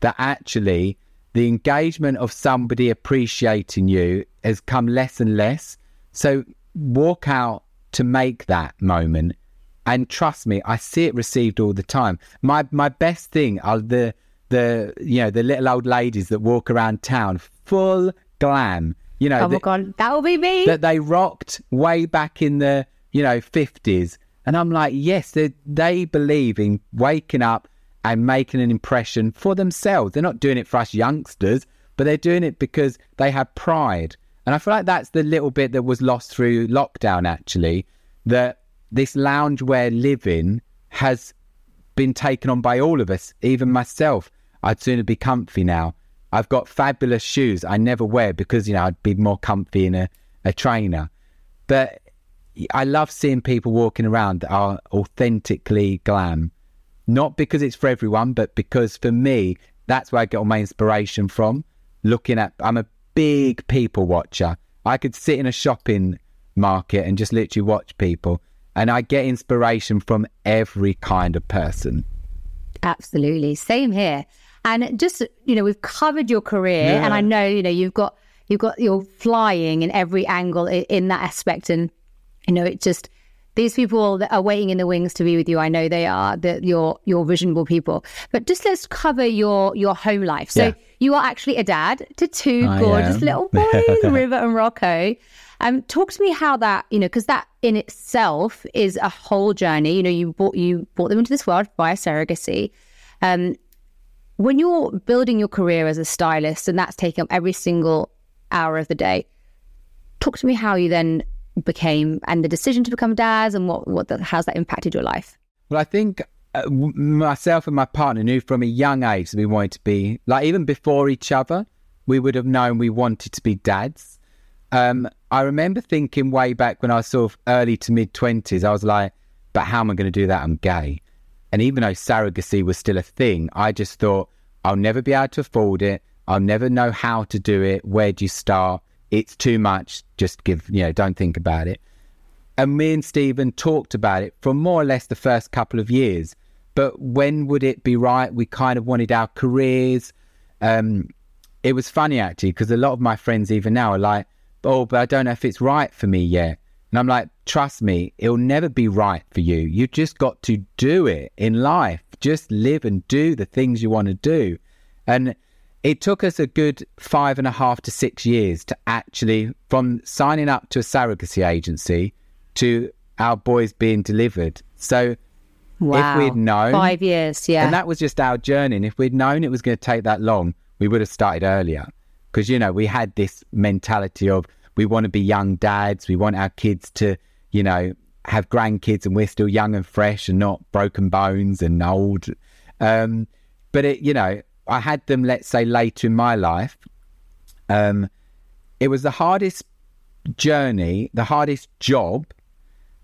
that actually the engagement of somebody appreciating you has come less and less. So walk out to make that moment. And trust me, I see it received all the time. My my best thing are the the you know the little old ladies that walk around town full glam. You know, Oh my god, that will be me. that they rocked way back in the you know 50s and i'm like yes they, they believe in waking up and making an impression for themselves they're not doing it for us youngsters but they're doing it because they have pride and i feel like that's the little bit that was lost through lockdown actually that this loungewear living has been taken on by all of us, even myself. I'd sooner be comfy now. I've got fabulous shoes I never wear because, you know, I'd be more comfy in a, a trainer. But I love seeing people walking around that are authentically glam. Not because it's for everyone, but because for me, that's where I get all my inspiration from. Looking at, I'm a big people watcher. I could sit in a shopping market and just literally watch people, and I get inspiration from every kind of person. Absolutely. Same here. And just, you know, we've covered your career and I know, you know, you've got, you've got, you're flying in every angle in, in that aspect. And, you know, it just, these people that are waiting in the wings to be with you, I know they are, that you're, you're visionable people. But just let's cover your, your home life. So Yeah. you are actually a dad to two I gorgeous am. little boys, River and Rocco. Um, talk to me how that, you know, because that in itself is a whole journey. You know, you brought you brought them into this world via surrogacy. Um, when you're building your career as a stylist, and that's taking up every single hour of the day, talk to me how you then became and the decision to become dads, and what what the, how's that impacted your life? Well, I think uh, myself and my partner knew from a young age that we wanted to be like even before each other, we would have known we wanted to be dads. Um, I remember thinking way back when I was sort of early to mid twenties, I was like, "But how am I going to do that? I'm gay." And even though surrogacy was still a thing, I just thought I'll never be able to afford it. I'll never know how to do it. Where do you start? It's too much. Just give, you know, don't think about it and me and Stephen talked about it for more or less the first couple of years. But when would it be right? We kind of wanted our careers. Um, it was funny actually because a lot of my friends even now are like, "Oh, but I don't know if it's right for me yet." And I'm like, "Trust me, it'll never be right for you. You just got to do it in life. Just live and do the things you want to do." And it took us a good five and a half to six years to actually, from signing up to a surrogacy agency to our boys being delivered. So Wow, we'd known- five years, yeah, and that was just our journey. And if we'd known it was going to take that long, we would have started earlier. Because, you know, we had this mentality of we want to be young dads, we want our kids to, you know, have grandkids and we're still young and fresh and not broken bones and old. Um, but, it, you know, I had them, let's say, later in my life. Um, it was the hardest journey, the hardest job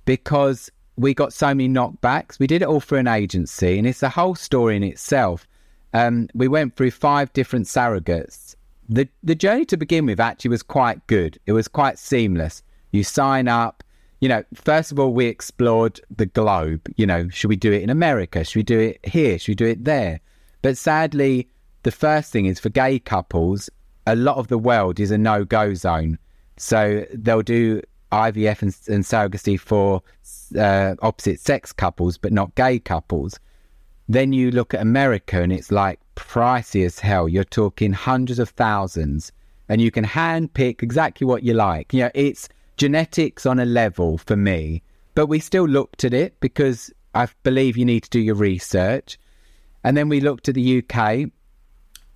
because we got so many knockbacks. We did it all for an agency, and it's a whole story in itself. Um, we went through five different surrogates the the journey to begin with actually was quite good. It was quite seamless. You sign up. You know, first of all, we explored the globe. You know, should we do it in America? Should we do it here? Should we do it there? But sadly, the first thing is for gay couples, a lot of the world is a no go zone. So they'll do IVF and, and surrogacy for uh, opposite sex couples, but not gay couples. Then you look at America and it's like pricey as hell. You're talking hundreds of thousands and you can hand pick exactly what you like. You know, it's genetics on a level for me, but we still looked at it because I believe you need to do your research. And then we looked at the UK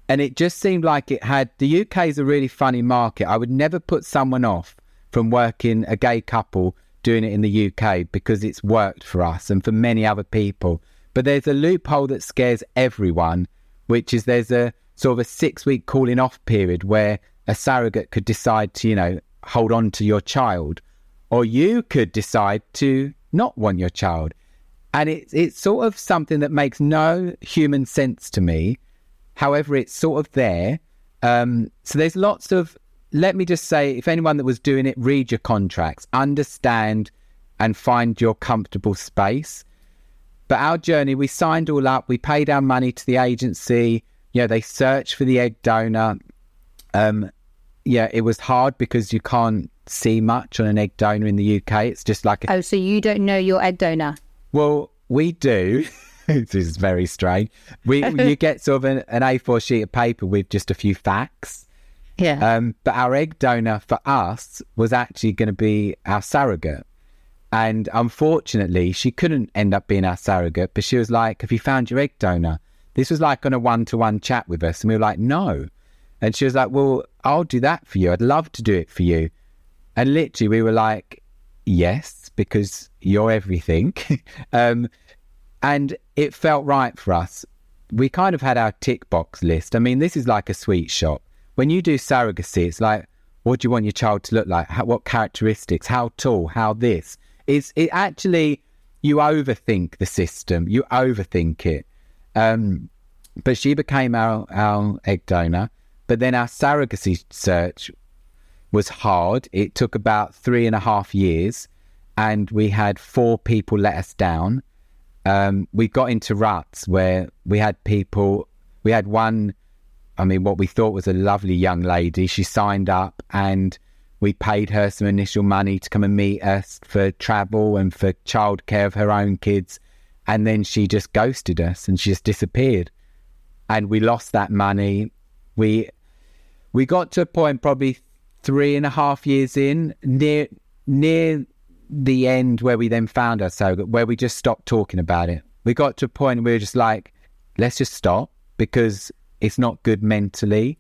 and it just seemed like it had the UK is a really funny market. I would never put someone off from working a gay couple doing it in the UK because it's worked for us and for many other people. But there's a loophole that scares everyone, which is there's a sort of a six week cooling off period where a surrogate could decide to, you know, hold on to your child, or you could decide to not want your child. And it's it's sort of something that makes no human sense to me. However, it's sort of there. Um, so there's lots of let me just say, if anyone that was doing it, read your contracts, understand and find your comfortable space. But our journey, we signed all up, we paid our money to the agency. You know, they searched for the egg donor. Um, yeah, it was hard because you can't see much on an egg donor in the UK. It's just like a, oh, so you don't know your egg donor? Well, we do. this is very strange. We you get sort of an, an A4 sheet of paper with just a few facts yeah. Um, but our egg donor for us was actually going to be our surrogate. And unfortunately, she couldn't end up being our surrogate, but she was like, Have you found your egg donor? This was like on a one to one chat with us. And we were like, No. And she was like, Well, I'll do that for you. I'd love to do it for you. And literally, we were like, Yes, because you're everything. um, and it felt right for us. We kind of had our tick box list. I mean, this is like a sweet shop when you do surrogacy, it's like, what do you want your child to look like? How, what characteristics? How tall? How this? It's it actually you overthink the system. You overthink it. Um, but she became our our egg donor. But then our surrogacy search was hard. It took about three and a half years, and we had four people let us down. Um, we got into ruts where we had people. We had one I mean, what we thought was a lovely young lady. She signed up and we paid her some initial money to come and meet us for travel and for childcare of her own kids. And then she just ghosted us and she just disappeared. And we lost that money. We we got to a point probably three and a half years in, near near the end where we then found ourselves, where we just stopped talking about it. We got to a point where we were just like, let's just stop because it's not good mentally.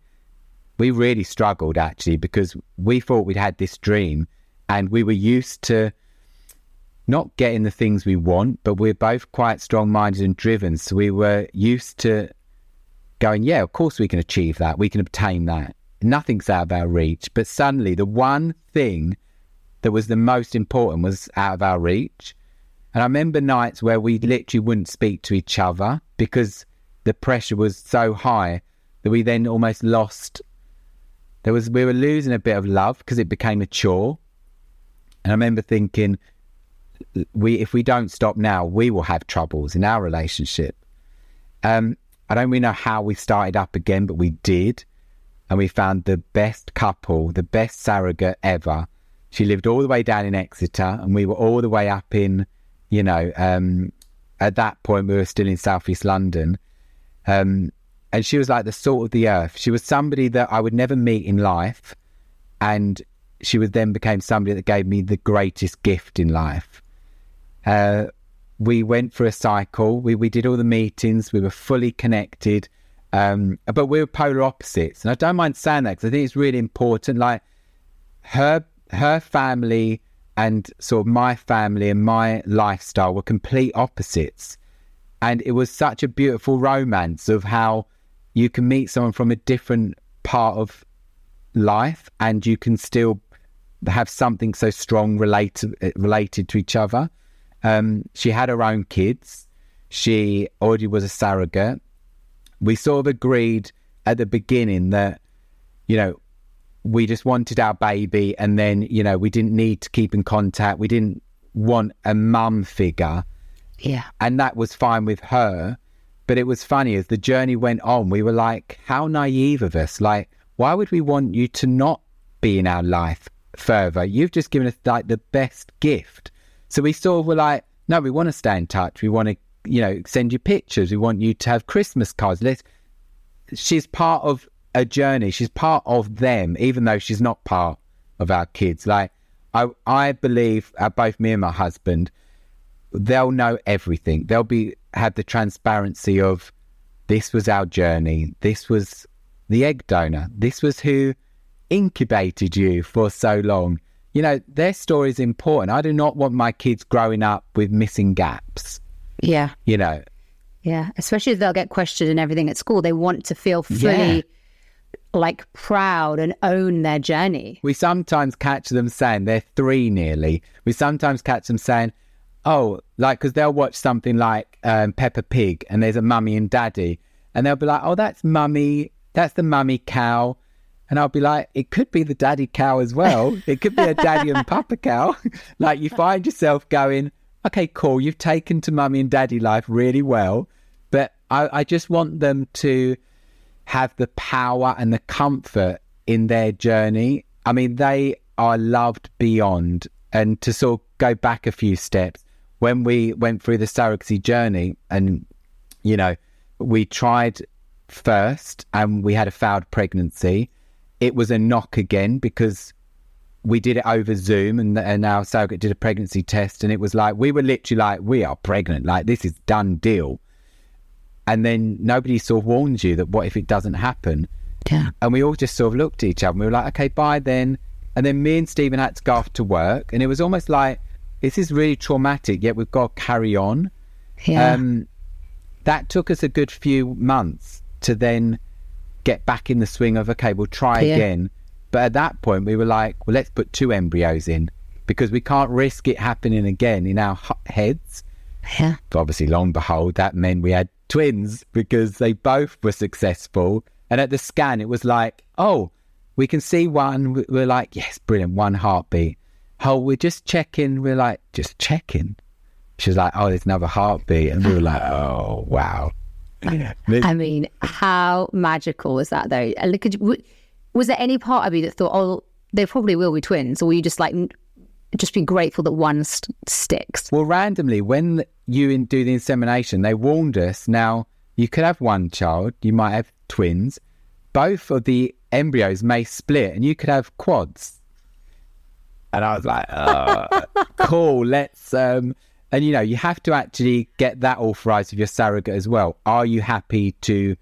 We really struggled actually because we thought we'd had this dream and we were used to not getting the things we want, but we're both quite strong minded and driven. So we were used to going, yeah, of course we can achieve that. We can obtain that. Nothing's out of our reach. But suddenly the one thing that was the most important was out of our reach. And I remember nights where we literally wouldn't speak to each other because the pressure was so high that we then almost lost. There was we were losing a bit of love because it became a chore. And I remember thinking, we if we don't stop now, we will have troubles in our relationship. Um, I don't really know how we started up again, but we did, and we found the best couple, the best surrogate ever. She lived all the way down in Exeter, and we were all the way up in, you know, um, at that point we were still in southeast London, um, and she was like the salt of the earth. She was somebody that I would never meet in life. And she was then became somebody that gave me the greatest gift in life. Uh, we went for a cycle. We, we did all the meetings. We were fully connected. Um, but we were polar opposites. And I don't mind saying that because I think it's really important. Like her, her family and sort of my family and my lifestyle were complete opposites. And it was such a beautiful romance of how you can meet someone from a different part of life and you can still have something so strong related related to each other. Um, she had her own kids. She already was a surrogate. We sort of agreed at the beginning that you know, we just wanted our baby and then, you know, we didn't need to keep in contact. We didn't want a mum figure. Yeah. And that was fine with her. But it was funny as the journey went on, we were like, how naive of us. Like, why would we want you to not be in our life further? You've just given us like the best gift. So we sort of were like, no, we want to stay in touch. We want to, you know, send you pictures. We want you to have Christmas cards. Let's, she's part of a journey. She's part of them, even though she's not part of our kids. Like, I, I believe uh, both me and my husband, they'll know everything. They'll be have the transparency of this was our journey. This was the egg donor. This was who incubated you for so long. You know, their story is important. I do not want my kids growing up with missing gaps. Yeah. You know, Yeah. Especially if they'll get questioned and everything at school. They want to feel fully Yeah. like proud and own their journey. we sometimes catch them saying they're three nearly. We sometimes catch them saying, "Oh, like because they'll watch something like um, Peppa Pig, and there's a mummy and daddy, and they'll be like, "Oh, that's mummy. That's the mummy cow." And I'll be like, it could be the daddy cow as well. It could be a daddy and papa cow. like you find yourself going, okay, cool. You've taken to mummy and daddy life really well. But I, I just want them to have the power and the comfort in their journey. I mean, they are loved beyond. And to sort of go back a few steps, when we went through the surrogacy journey and, you know, we tried first and we had a failed pregnancy, it was a knock again because we did it over Zoom and, and our surrogate did a pregnancy test and it was like, we were literally like, we are pregnant. Like, this is done deal. And then nobody sort of warns you that what if it doesn't happen? Yeah. And we all just sort of looked at each other and we were like, okay, bye then. And then me and Stephen had to go off to work. And it was almost like, this is really traumatic, yet we've got to carry on. Yeah. Um, that took us a good few months to then get back in the swing of, okay, we'll try Yeah. again. But at that point, we were like, well, let's put two embryos in because we can't risk it happening again in our heads. yeah. But obviously, long and behold, that meant we had twins because they both were successful. And at the scan, it was like, oh, we can see one. We're like, yes, brilliant, one heartbeat. Oh, we're just checking. We're like, just checking. She's like, oh, there's another heartbeat. And we were like, oh, wow. This- I mean, how magical was that though? And look, could you- was there any part of you that thought, oh, they probably will be twins? Or were you just like, just be grateful that one st- sticks? Well, randomly, when you in- do the insemination, they warned us. Now, you could have one child, you might have twins. Both of the embryos may split, and you could have quads. And I was like, oh, cool, let's. um And you know, you have to actually get that authorized with your surrogate as well. Are you happy to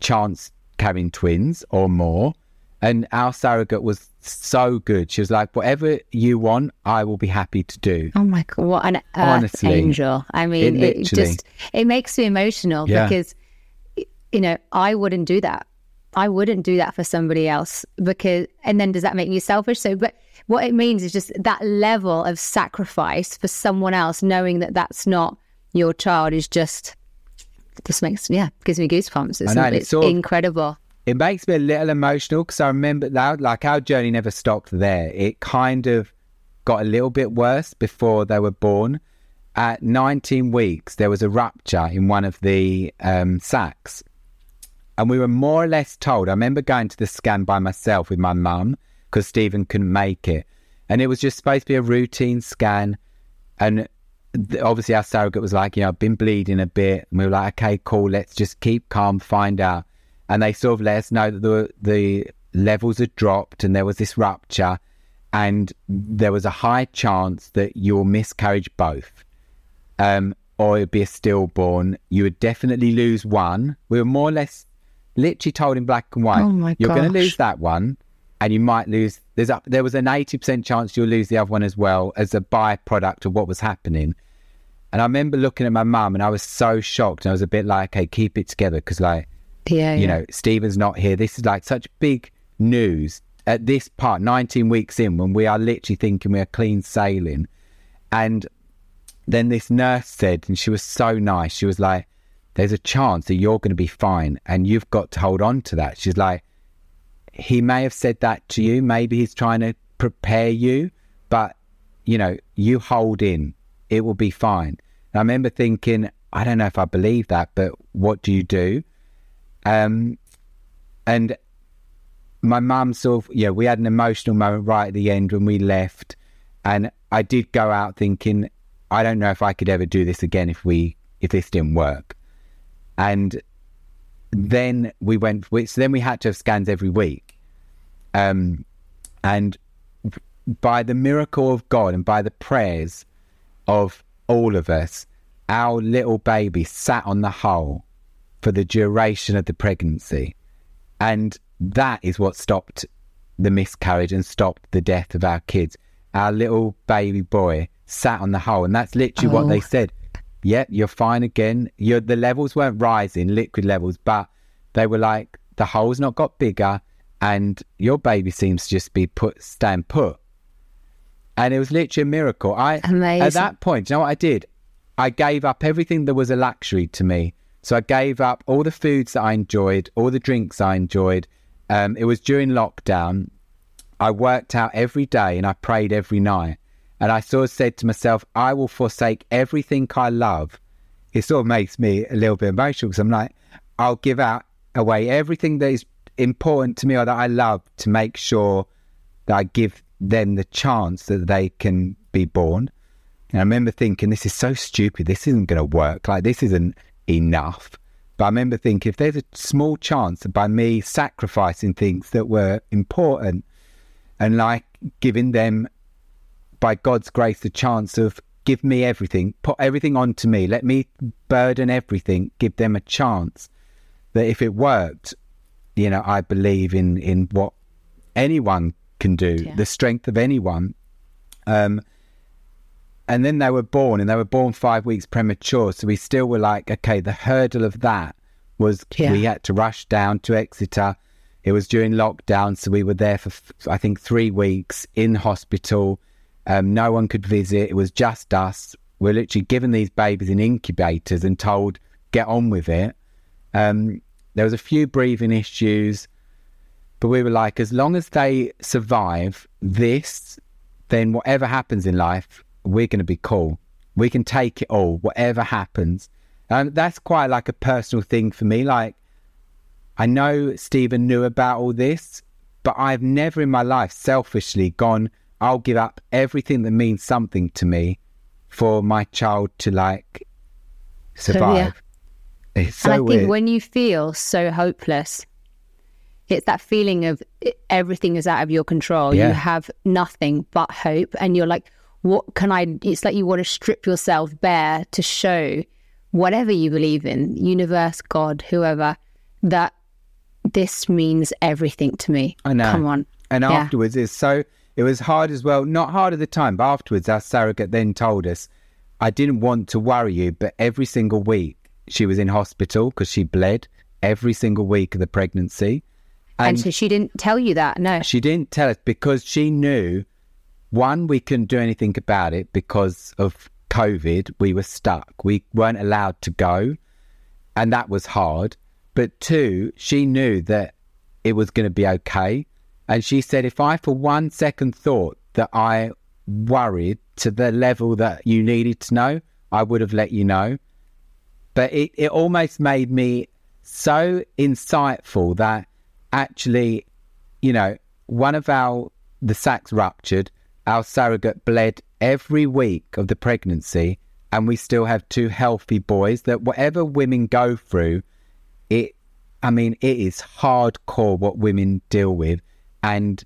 chance having twins or more? And our surrogate was so good. She was like, whatever you want, I will be happy to do. Oh my God, what an earth Honestly, angel. I mean, it it, just, it makes me emotional Yeah. because, you know, I wouldn't do that. I wouldn't do that for somebody else because, and then does that make me selfish? So, but what it means is just that level of sacrifice for someone else, knowing that that's not your child is just, just makes, yeah, gives me goosebumps. It's, know, it's it's incredible. it makes me a little emotional because I remember that like our journey never stopped there. It kind of got a little bit worse before they were born. At 19 weeks, there was a rupture in one of the um, sacs. And we were more or less told. I remember going to the scan by myself with my mum because Stephen couldn't make it. And it was just supposed to be a routine scan. And th- obviously, our surrogate was like, you know, I've been bleeding a bit. And we were like, okay, cool, let's just keep calm, find out. And they sort of let us know that the, the levels had dropped and there was this rupture. And there was a high chance that you'll miscarriage both um, or it'd be a stillborn. You would definitely lose one. We were more or less literally told in black and white. Oh You're going to lose that one, and you might lose. There's a, there was an eighty percent chance you'll lose the other one as well as a byproduct of what was happening. And I remember looking at my mum, and I was so shocked. And I was a bit like, "Okay, keep it together," because like Yeah. you yeah. know, Stephen's not here. This is like such big news at this part, 19 weeks in, when we are literally thinking we are clean sailing. And then this nurse said, and she was so nice, she was like, There's a chance that you're going to be fine and you've got to hold on to that. She's like, he may have said that to you. Maybe he's trying to prepare you, but you know, you hold in. It will be fine. And I remember thinking, I don't know if I believe that, but what do you do? Um, and my mum sort of, yeah, we had an emotional moment right at the end when we left, and I did go out thinking, I don't know if I could ever do this again if we if this didn't work. And then we went, so then we had to have scans every week. Um, and by the miracle of God and by the prayers of all of us, our little baby sat on the hull for the duration of the pregnancy. And that is what stopped the miscarriage and stopped the death of our kids. Our little baby boy sat on the hull, and that's literally oh. what they oh. said. Yep, you're fine again. You're, the levels weren't rising, liquid levels, but they were like the hole's not got bigger, and your baby seems to just be put stand put. And it was literally a miracle. I Amazing. at that point, you know what I did? I gave up everything that was a luxury to me. So I gave up all the foods that I enjoyed, all the drinks I enjoyed. Um, it was during lockdown. I worked out every day and I prayed every night. And I sort of said to myself, I will forsake everything I love. It sort of makes me a little bit emotional because I'm like, I'll give out away everything that is important to me or that I love to make sure that I give them the chance that they can be born. And I remember thinking, this is so stupid. This isn't going to work. Like, this isn't enough. But I remember thinking, if there's a small chance by me sacrificing things that were important and like giving them, by God's grace, the chance of give me everything, put everything onto me, let me burden everything, give them a chance that if it worked, you know, I believe in in what anyone can do, yeah. the strength of anyone. Um, and then they were born, and they were born five weeks premature. So we still were like, okay, the hurdle of that was yeah. we had to rush down to Exeter. It was during lockdown, so we were there for I think three weeks in hospital. Um, no one could visit. It was just us. We're literally given these babies in incubators and told get on with it. Um, there was a few breathing issues, but we were like, as long as they survive this, then whatever happens in life, we're going to be cool. We can take it all, whatever happens. And that's quite like a personal thing for me. Like, I know Stephen knew about all this, but I've never in my life selfishly gone, I'll give up everything that means something to me for my child to like survive. It's so and I think weird. when you feel so hopeless, it's that feeling of everything is out of your control. Yeah. You have nothing but hope, and you're like, what can I? It's like you want to strip yourself bare to show whatever you believe in, universe, God, whoever, that this means everything to me. I know. Come on. And yeah. afterwards, it's so, it was hard as well. Not hard at the time, but afterwards, our surrogate then told us, I didn't want to worry you, but every single week she was in hospital because she bled every single week of the pregnancy. And, and, so she didn't tell you that, no. She didn't tell us because she knew one, we couldn't do anything about it because of COVID. We were stuck. We weren't allowed to go. And that was hard. But two, she knew that it was going to be okay. And she said, if I for one second thought that I worried to the level that you needed to know, I would have let you know. But it, it almost made me so insightful that actually, you know, one of our, the sacs ruptured, our surrogate bled every week of the pregnancy, and we still have two healthy boys that whatever women go through, it, I mean, it is hardcore what women deal with. And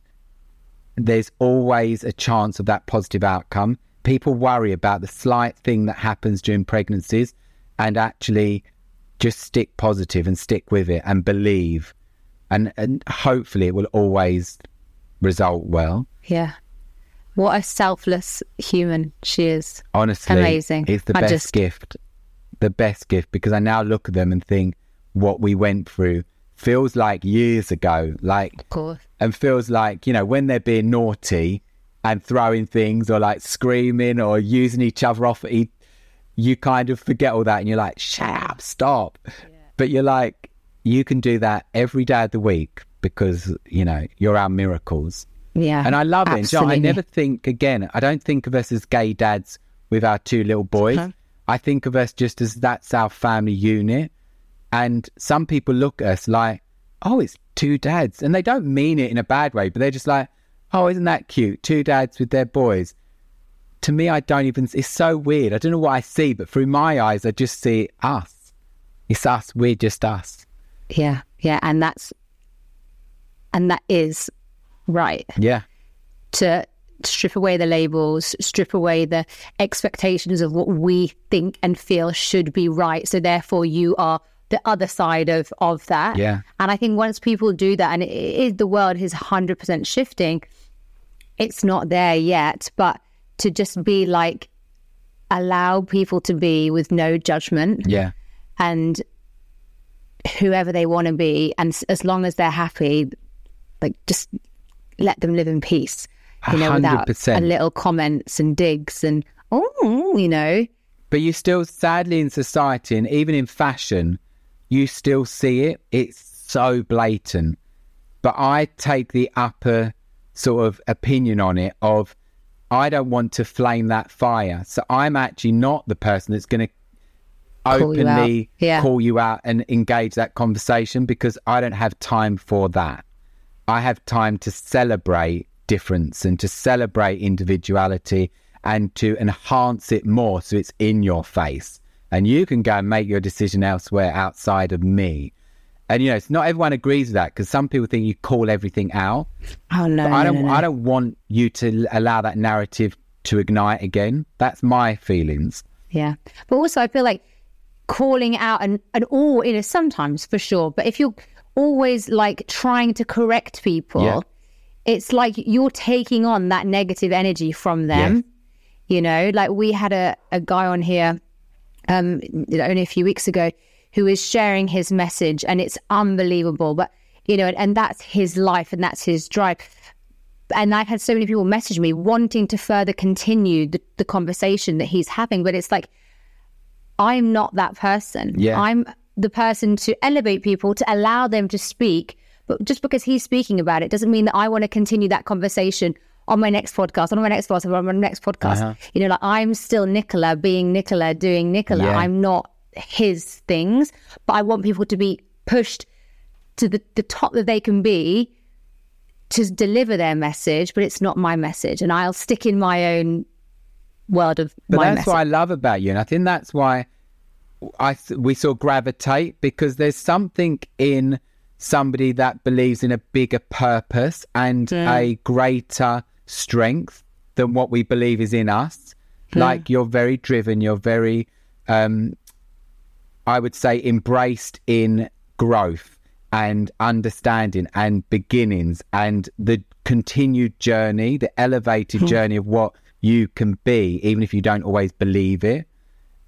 there's always a chance of that positive outcome. People worry about the slight thing that happens during pregnancies and actually just stick positive and stick with it and believe. And and hopefully it will always result well. Yeah. What a selfless human she is. Honestly amazing. it's the I best just... gift the best gift because i now look at them and think what we went through feels like years ago like of course. and feels like you know when they're being naughty and throwing things or like screaming or using each other off at each you kind of forget all that and you're like, shut up, stop. Yeah. But you're like, you can do that every day of the week because, you know, you're our miracles. Yeah. And I love it. And, I never think, again, I don't think of us as gay dads with our two little boys. Okay. I think of us just as that's our family unit. And some people look at us like, oh, it's two dads. And they don't mean it in a bad way, but they're just like, oh, isn't that cute? Two dads with their boys. To me, I don't even, it's so weird. I don't know what I see, but through my eyes, I just see us. It's us. We're just us. Yeah. Yeah. And that's, and that is right. Yeah. to strip away the labels, strip away the expectations of what we think and feel should be right. So therefore, you are the other side of of that. Yeah. And I think once people do that, and it is the world is hundred percent shifting, it's not there yet. But to just be like, allow people to be with no judgment Yeah. and whoever they want to be, and as long as they're happy, like just let them live in peace. You know, hundred without a little comments and digs and oh, you know, But you still, sadly, in society and even in fashion, you still see it. It's so blatant. But I take the upper sort of opinion on it of I don't want to flame that fire. So I'm actually not the person that's going to Call you openly Yeah. call you out and engage that conversation because I don't have time for that. I have time to celebrate difference and to celebrate individuality and to enhance it more so it's in your face. And you can go and make your decision elsewhere outside of me. And you know, it's not everyone agrees with that because some people think you call everything out. oh no, But I don't no, no. I don't want you to allow that narrative to ignite again. That's my feelings. Yeah. But also, I feel like calling out and, and all, you know, sometimes for sure. But if you're always like trying to correct people, Yeah. it's like you're taking on that negative energy from them. Yes. You know, like we had a, a guy on here um, only a few weeks ago who is sharing his message and it's unbelievable. But, you know, and, and that's his life and that's his drive and I've had so many people message me wanting to further continue the, the conversation that he's having, but it's like I'm not that person. Yeah. I'm the person to elevate people, to allow them to speak. But just because he's speaking about it doesn't mean that I want to continue that conversation on my next podcast, on my next podcast, on my next podcast. Uh-huh. You know, like I'm still Nicola being Nicola doing Nicola. Yeah. I'm not his things, but I want people to be pushed to the, the top that they can be to deliver their message, but it's not my message. And I'll stick in my own world of But that's message. what I love about you, and I think that's why I th- we sort of gravitate because there's something in somebody that believes in a bigger purpose and a greater strength than what we believe is in us. Like you're very driven, you're very, um, I would say, embraced in growth and understanding and beginnings and the continued journey, the elevated hmm. journey of what you can be, even if you don't always believe it.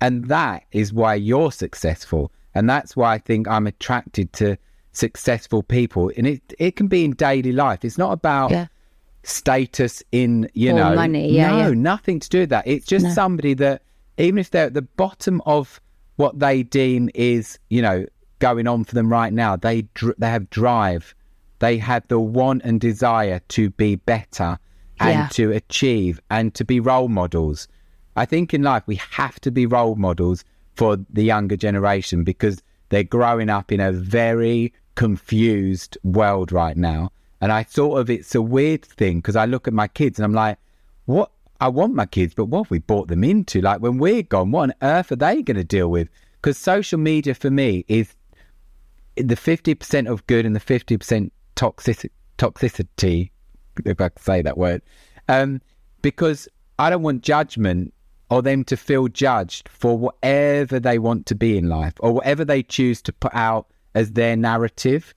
And that is why you're successful. And that's why I think I'm attracted to successful people. And it, it can be in daily life. It's not about Yeah. status in, you Or know, money. Yeah, no, yeah. nothing to do with that. It's just somebody that, even if they're at the bottom of what they deem is, you know, going on for them right now, they dr- they have drive, they have the want and desire to be better and Yeah. to achieve and to be role models. I think in life we have to be role models for the younger generation because they're growing up in a very confused world right now. And I sort of, it's a weird thing because I look at my kids and I'm like, what? I want my kids, but what have we brought them into? Like when we're gone, what on earth are they going to deal with? Because social media for me is the 50% of good and the 50% toxic, toxicity, if I can say that word. Um, because I don't want judgment or them to feel judged for whatever they want to be in life or whatever they choose to put out as their narrative.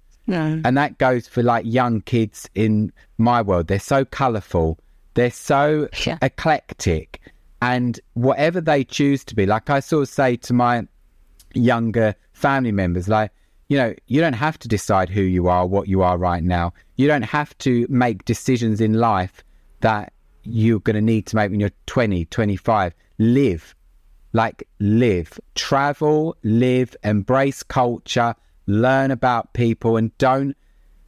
And that goes for like young kids in my world. They're so colourful, they're so Yeah. eclectic, and whatever they choose to be, like I sort of say to my younger family members, like, you know, you don't have to decide who you are, what you are right now. You don't have to make decisions in life that you're going to need to make when you're 20, 25. Live, like live, travel, live, embrace culture, learn about people, and don't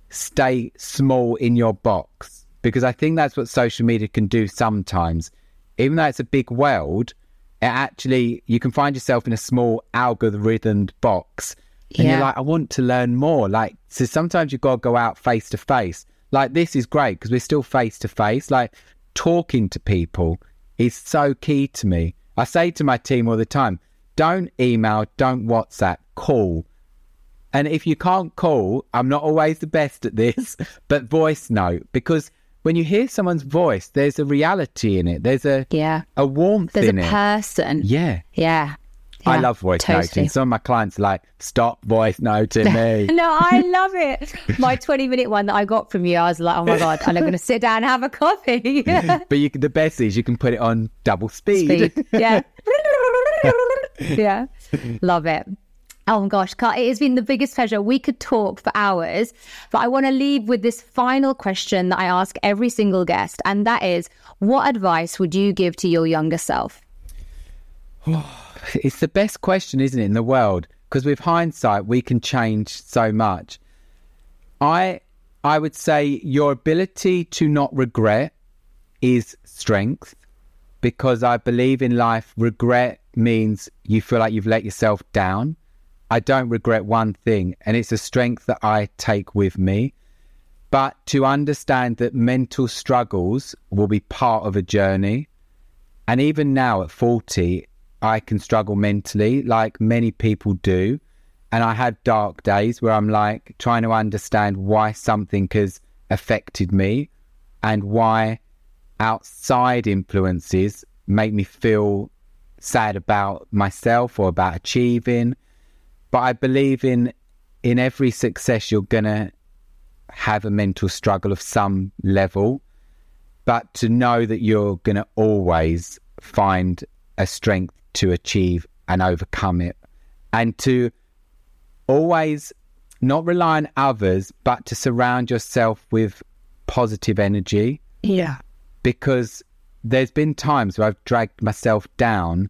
stay small in your box because I think that's what social media can do sometimes. Even though it's a big world, it actually you can find yourself in a small algorithmed box and Yeah. you're like, I want to learn more. Like, so sometimes you've got to go out face to face. Like, this is great because we're still face to face. Like, talking to people is so key to me. I say to my team all the time don't email, don't WhatsApp, call. And if you can't call, I'm not always the best at this, but voice note because when you hear someone's voice, there's a reality in it. There's a Yeah. a warmth There's a it. person. Yeah. Yeah. I love voice totally. noting. Some of my clients are like, stop voice noting me. No, I love it. My 20 minute one that I got from you, I was like, oh my God, and I'm going to sit down and have a coffee. but you, the best is you can put it on double speed. Speed. Yeah. yeah. Love it. Oh my gosh, Karl, it has been the biggest pleasure. We could talk for hours, but I want to leave with this final question that I ask every single guest, and that is what advice would you give to your younger self? It's the best question, isn't it, in the world? Because with hindsight, we can change so much. I I would say your ability to not regret is strength because I believe in life regret means you feel like you've let yourself down. I don't regret one thing and it's a strength that I take with me. But to understand that mental struggles will be part of a journey and even now at 40, I can struggle mentally like many people do. And I have dark days where I'm like trying to understand why something has affected me and why outside influences make me feel sad about myself or about achieving. But I believe in in every success you're gonna have a mental struggle of some level but to know that you're going to always find a strength to achieve and overcome it and to always not rely on others but to surround yourself with positive energy Yeah. because there's been times where I've dragged myself down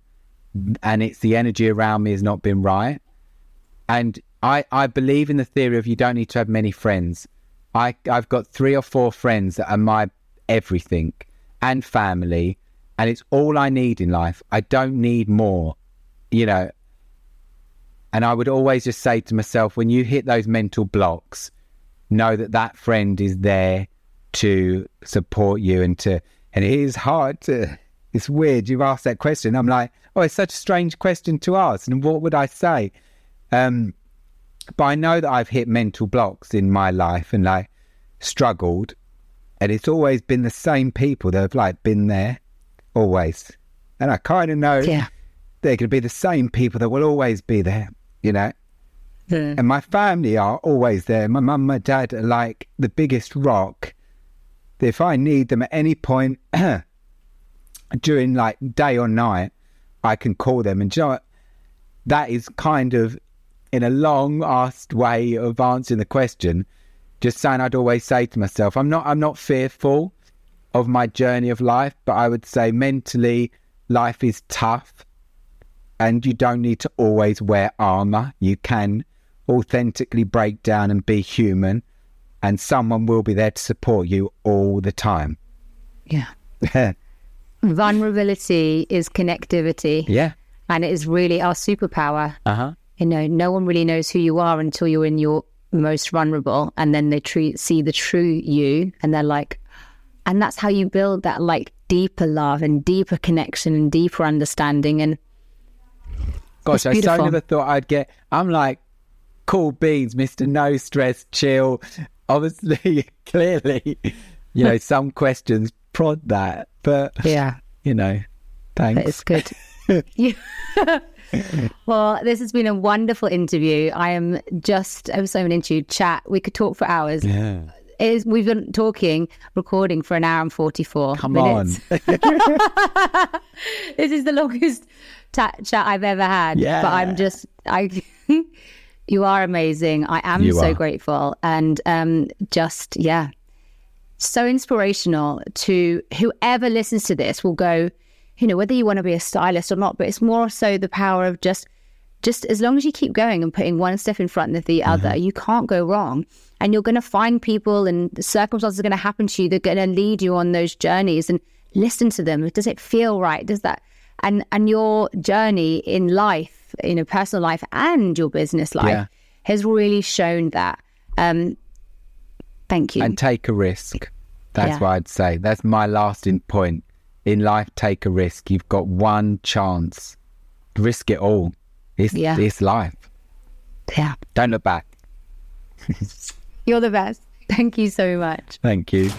and it's the energy around me has not been right. And I, I believe in the theory of you don't need to have many friends. I, I've got three or four friends that are my everything and family, and it's all I need in life. I don't need more, you know. And I would always just say to myself, when you hit those mental blocks, know that that friend is there to support you and to and it is hard to it's weird you've asked that question i'm like oh it's such a strange question to ask and what would i say um but i know that i've hit mental blocks in my life and like struggled and it's always been the same people that have like been there always and i kind of know Yeah. they're going to be the same people that will always be there you know Mm. and my family are always there. My mum, my dad are like the biggest rock. If I need them at any point during like day or night, I can call them. And you know that is kind of in a long asked way of answering the question. Just saying, I'd always say to myself, I'm not, I'm not fearful of my journey of life, but I would say mentally, life is tough and you don't need to always wear armor. You can authentically break down and be human, and someone will be there to support you all the time. Yeah. Vulnerability is connectivity, yeah. and it is really our superpower. Uh huh. You know, no one really knows who you are until you're in your most vulnerable, and then they tre- see the true you, and they're like, and that's how you build that like deeper love and deeper connection and deeper understanding. And Gosh, I so never thought I'd get. I'm like, cool beans, Mister No Stress, chill. Obviously, clearly, you know, some questions prod that, but yeah, you know, thanks. It's good. Yeah. well, this has been a wonderful interview. I am just I was so into chat. We could talk for hours. yeah. Is, we've been talking, recording for an hour and forty four. Come minutes. this is the longest ta- chat I've ever had. Yeah. But I'm just I. you are amazing. I am You so are. grateful, and um, just yeah, so inspirational to whoever listens to this will go, you know, whether you want to be a stylist or not, but it's more so the power of just just as long as you keep going and putting one step in front of the other, Mm-hmm. you can't go wrong. And you're going to find people and circumstances are going to happen to you. They're going to lead you on those journeys and listen to them. Does it feel right? Does that, and, and your journey in life, in a personal life and your business life Yeah. has really shown that. Um, thank you. and take a risk. That's Yeah. what I'd say. That's my lasting point. In life, take a risk. You've got one chance. Risk it all. It's, Yeah. it's life. yeah. Don't look back. You're the best. Thank you so much. Thank you.